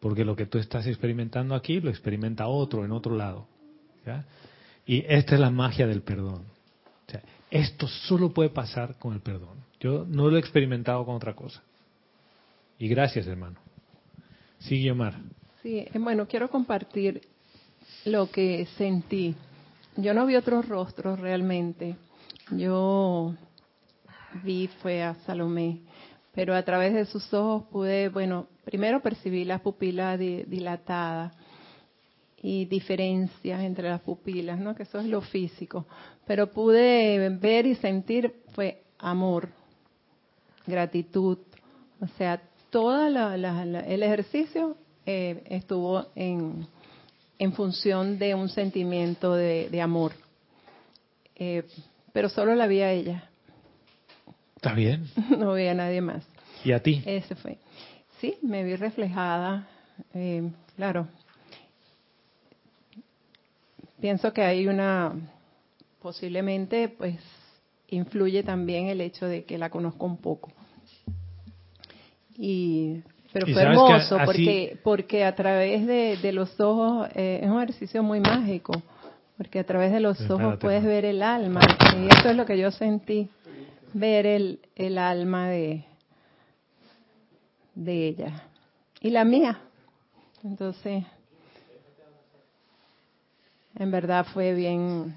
Porque lo que tú estás experimentando aquí lo experimenta otro en otro lado. Y esta es la magia del perdón. esto solo puede pasar con el perdón. Yo no lo he experimentado con otra cosa. Y gracias, hermano. Sí, Omar. Sí, eh, bueno, quiero compartir lo que sentí. Yo no vi otros rostros realmente. Yo vi fue a Salomé, pero a través de sus ojos pude, bueno, primero percibí las pupilas dilatadas y diferencias entre las pupilas, ¿no? Que eso es lo físico. Pero pude ver y sentir fue amor, gratitud, o sea, todo el ejercicio eh, estuvo en, en, función de un sentimiento de, amor. Eh, pero solo la vi a ella. Está bien. no vi a nadie más. ¿Y a ti? Ese fue. Sí, me vi reflejada. Eh, claro. Pienso que hay una, posiblemente, pues, influye también el hecho de que la conozco un poco. Y, pero fue hermoso porque, porque a través de, los ojos eh, es un ejercicio muy mágico, porque a través de los ojos puedes ver el alma. Y eso es lo que yo sentí, ver el, el alma de, de ella y la mía. Entonces, en verdad fue bien,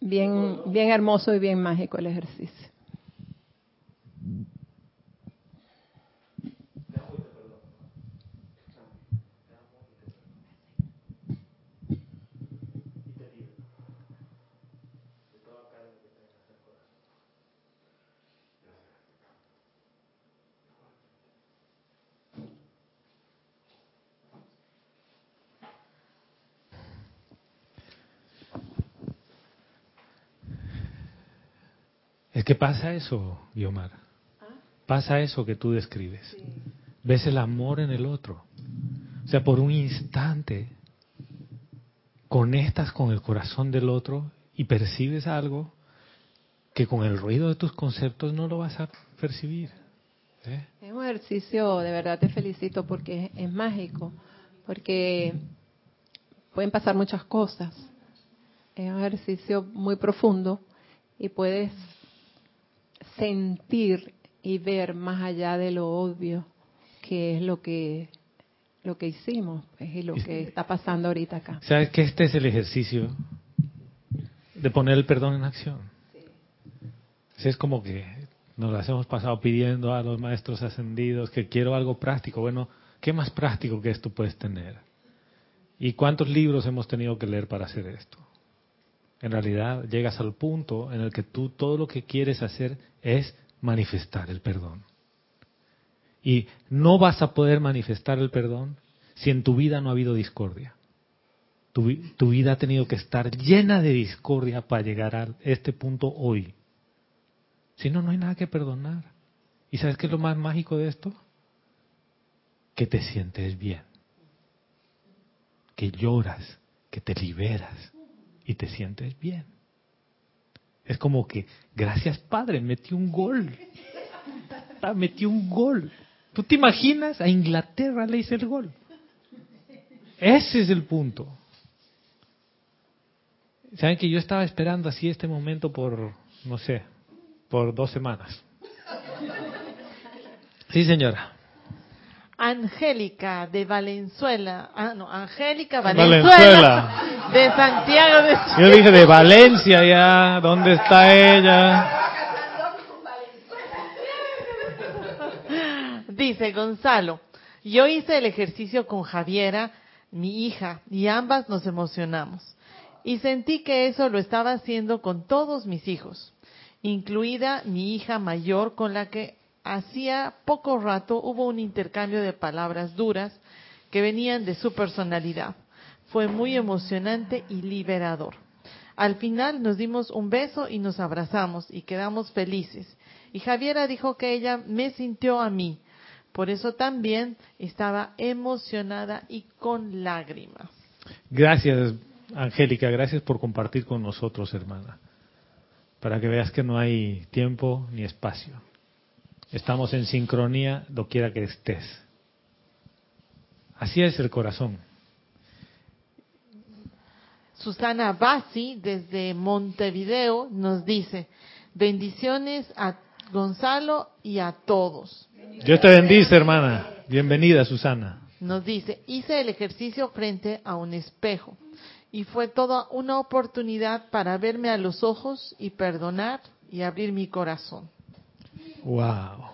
bien, bien hermoso y bien mágico el ejercicio. Es que pasa eso, Guiomar. Pasa eso que tú describes. Ves el amor en el otro. O sea, por un instante conectas con el corazón del otro y percibes algo que con el ruido de tus conceptos no lo vas a percibir. ¿eh? Es un ejercicio, de verdad te felicito porque es mágico, porque pueden pasar muchas cosas. Es un ejercicio muy profundo y puedes sentir y ver más allá de lo obvio, que es lo que lo que hicimos pues, y lo que está pasando ahorita acá. ¿Sabes que este es el ejercicio de poner el perdón en acción? Es como que nos las hemos pasado pidiendo a los maestros ascendidos que quiero algo práctico. Bueno, ¿qué más práctico que esto puedes tener? ¿Y cuántos libros hemos tenido que leer para hacer esto? En realidad llegas al punto en el que tú todo lo que quieres hacer es manifestar el perdón. Y no vas a poder manifestar el perdón si en tu vida no ha habido discordia. Tu, vida ha tenido que estar llena de discordia para llegar a este punto hoy. Si no, no hay nada que perdonar. ¿Y sabes qué es lo más mágico de esto? Que te sientes bien. Que lloras, que te liberas y te sientes bien. Es como que, gracias Padre, metí un gol. Ah, metí un gol. ¿Tú te imaginas? A Inglaterra le hice el gol. Ese es el punto. ¿Saben que yo estaba esperando así este momento por, no sé, por dos semanas. Sí, señora. Angélica de Valenzuela. Ah, no, Angélica Valenzuela. De Santiago de Yo dije de Valencia ya. ¿Dónde está ella? Dice Gonzalo. Yo hice el ejercicio con Javiera, mi hija, y ambas nos emocionamos. Y sentí que eso lo estaba haciendo con todos mis hijos incluida mi hija mayor con la que hacía poco rato hubo un intercambio de palabras duras que venían de su personalidad. Fue muy emocionante y liberador. Al final nos dimos un beso y nos abrazamos y quedamos felices. Y Javiera dijo que ella me sintió a mí. Por eso también estaba emocionada y con lágrimas. Gracias, Angélica. Gracias por compartir con nosotros, hermana para que veas que no hay tiempo ni espacio. Estamos en sincronía doquiera que estés. Así es el corazón. Susana Bassi, desde Montevideo, nos dice, bendiciones a Gonzalo y a todos. Dios te bendice, hermana. Bienvenida, Susana. Nos dice, hice el ejercicio frente a un espejo y fue toda una oportunidad para verme a los ojos y perdonar y abrir mi corazón. Wow.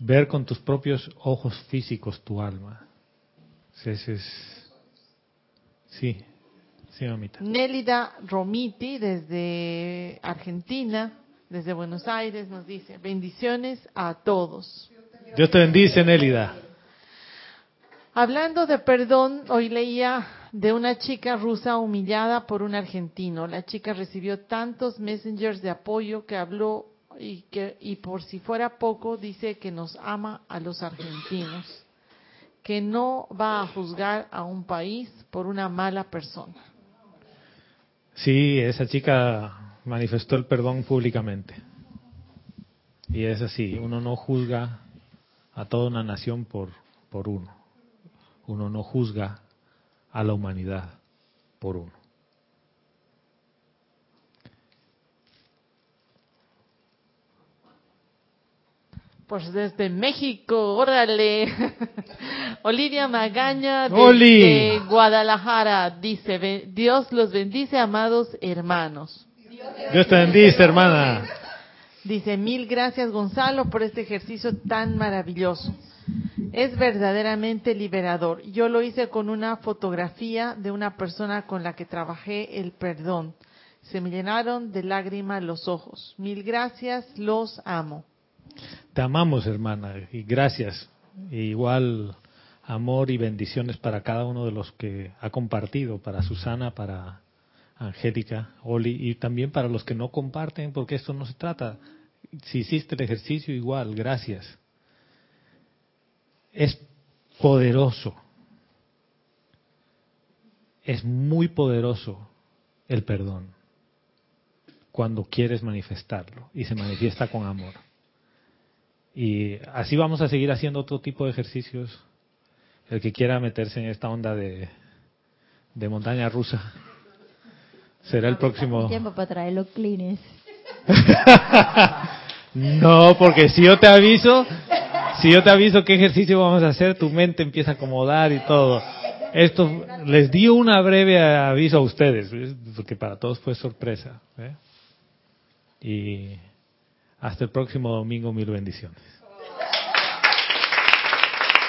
Ver con tus propios ojos físicos tu alma. Sí, sí, sí, sí mamita. Nélida Romiti desde Argentina, desde Buenos Aires, nos dice, bendiciones a todos. Dios te bendice, Nélida. Hablando de perdón, hoy leía de una chica rusa humillada por un argentino. La chica recibió tantos messengers de apoyo que habló y que y por si fuera poco dice que nos ama a los argentinos, que no va a juzgar a un país por una mala persona. Sí, esa chica manifestó el perdón públicamente. Y es así, uno no juzga a toda una nación por, por uno uno no juzga a la humanidad por uno. Pues desde México, órale. Olivia Magaña de Guadalajara dice, Dios los bendice, amados hermanos. Dios te bendice, hermana. Dice, mil gracias Gonzalo por este ejercicio tan maravilloso. Es verdaderamente liberador. Yo lo hice con una fotografía de una persona con la que trabajé el perdón. Se me llenaron de lágrimas los ojos. Mil gracias, los amo. Te amamos, hermana, y gracias. igual amor y bendiciones para cada uno de los que ha compartido, para Susana, para Angélica, Oli, y también para los que no comparten, porque esto no se trata. Si hiciste el ejercicio, igual, gracias es poderoso. Es muy poderoso el perdón cuando quieres manifestarlo y se manifiesta con amor. Y así vamos a seguir haciendo otro tipo de ejercicios. El que quiera meterse en esta onda de, de montaña rusa será el próximo. Tiempo para traer los clines. no, porque si yo te aviso, si yo te aviso qué ejercicio vamos a hacer, tu mente empieza a acomodar y todo. Esto les di una breve aviso a ustedes, porque para todos fue sorpresa. ¿eh? Y hasta el próximo domingo, mil bendiciones.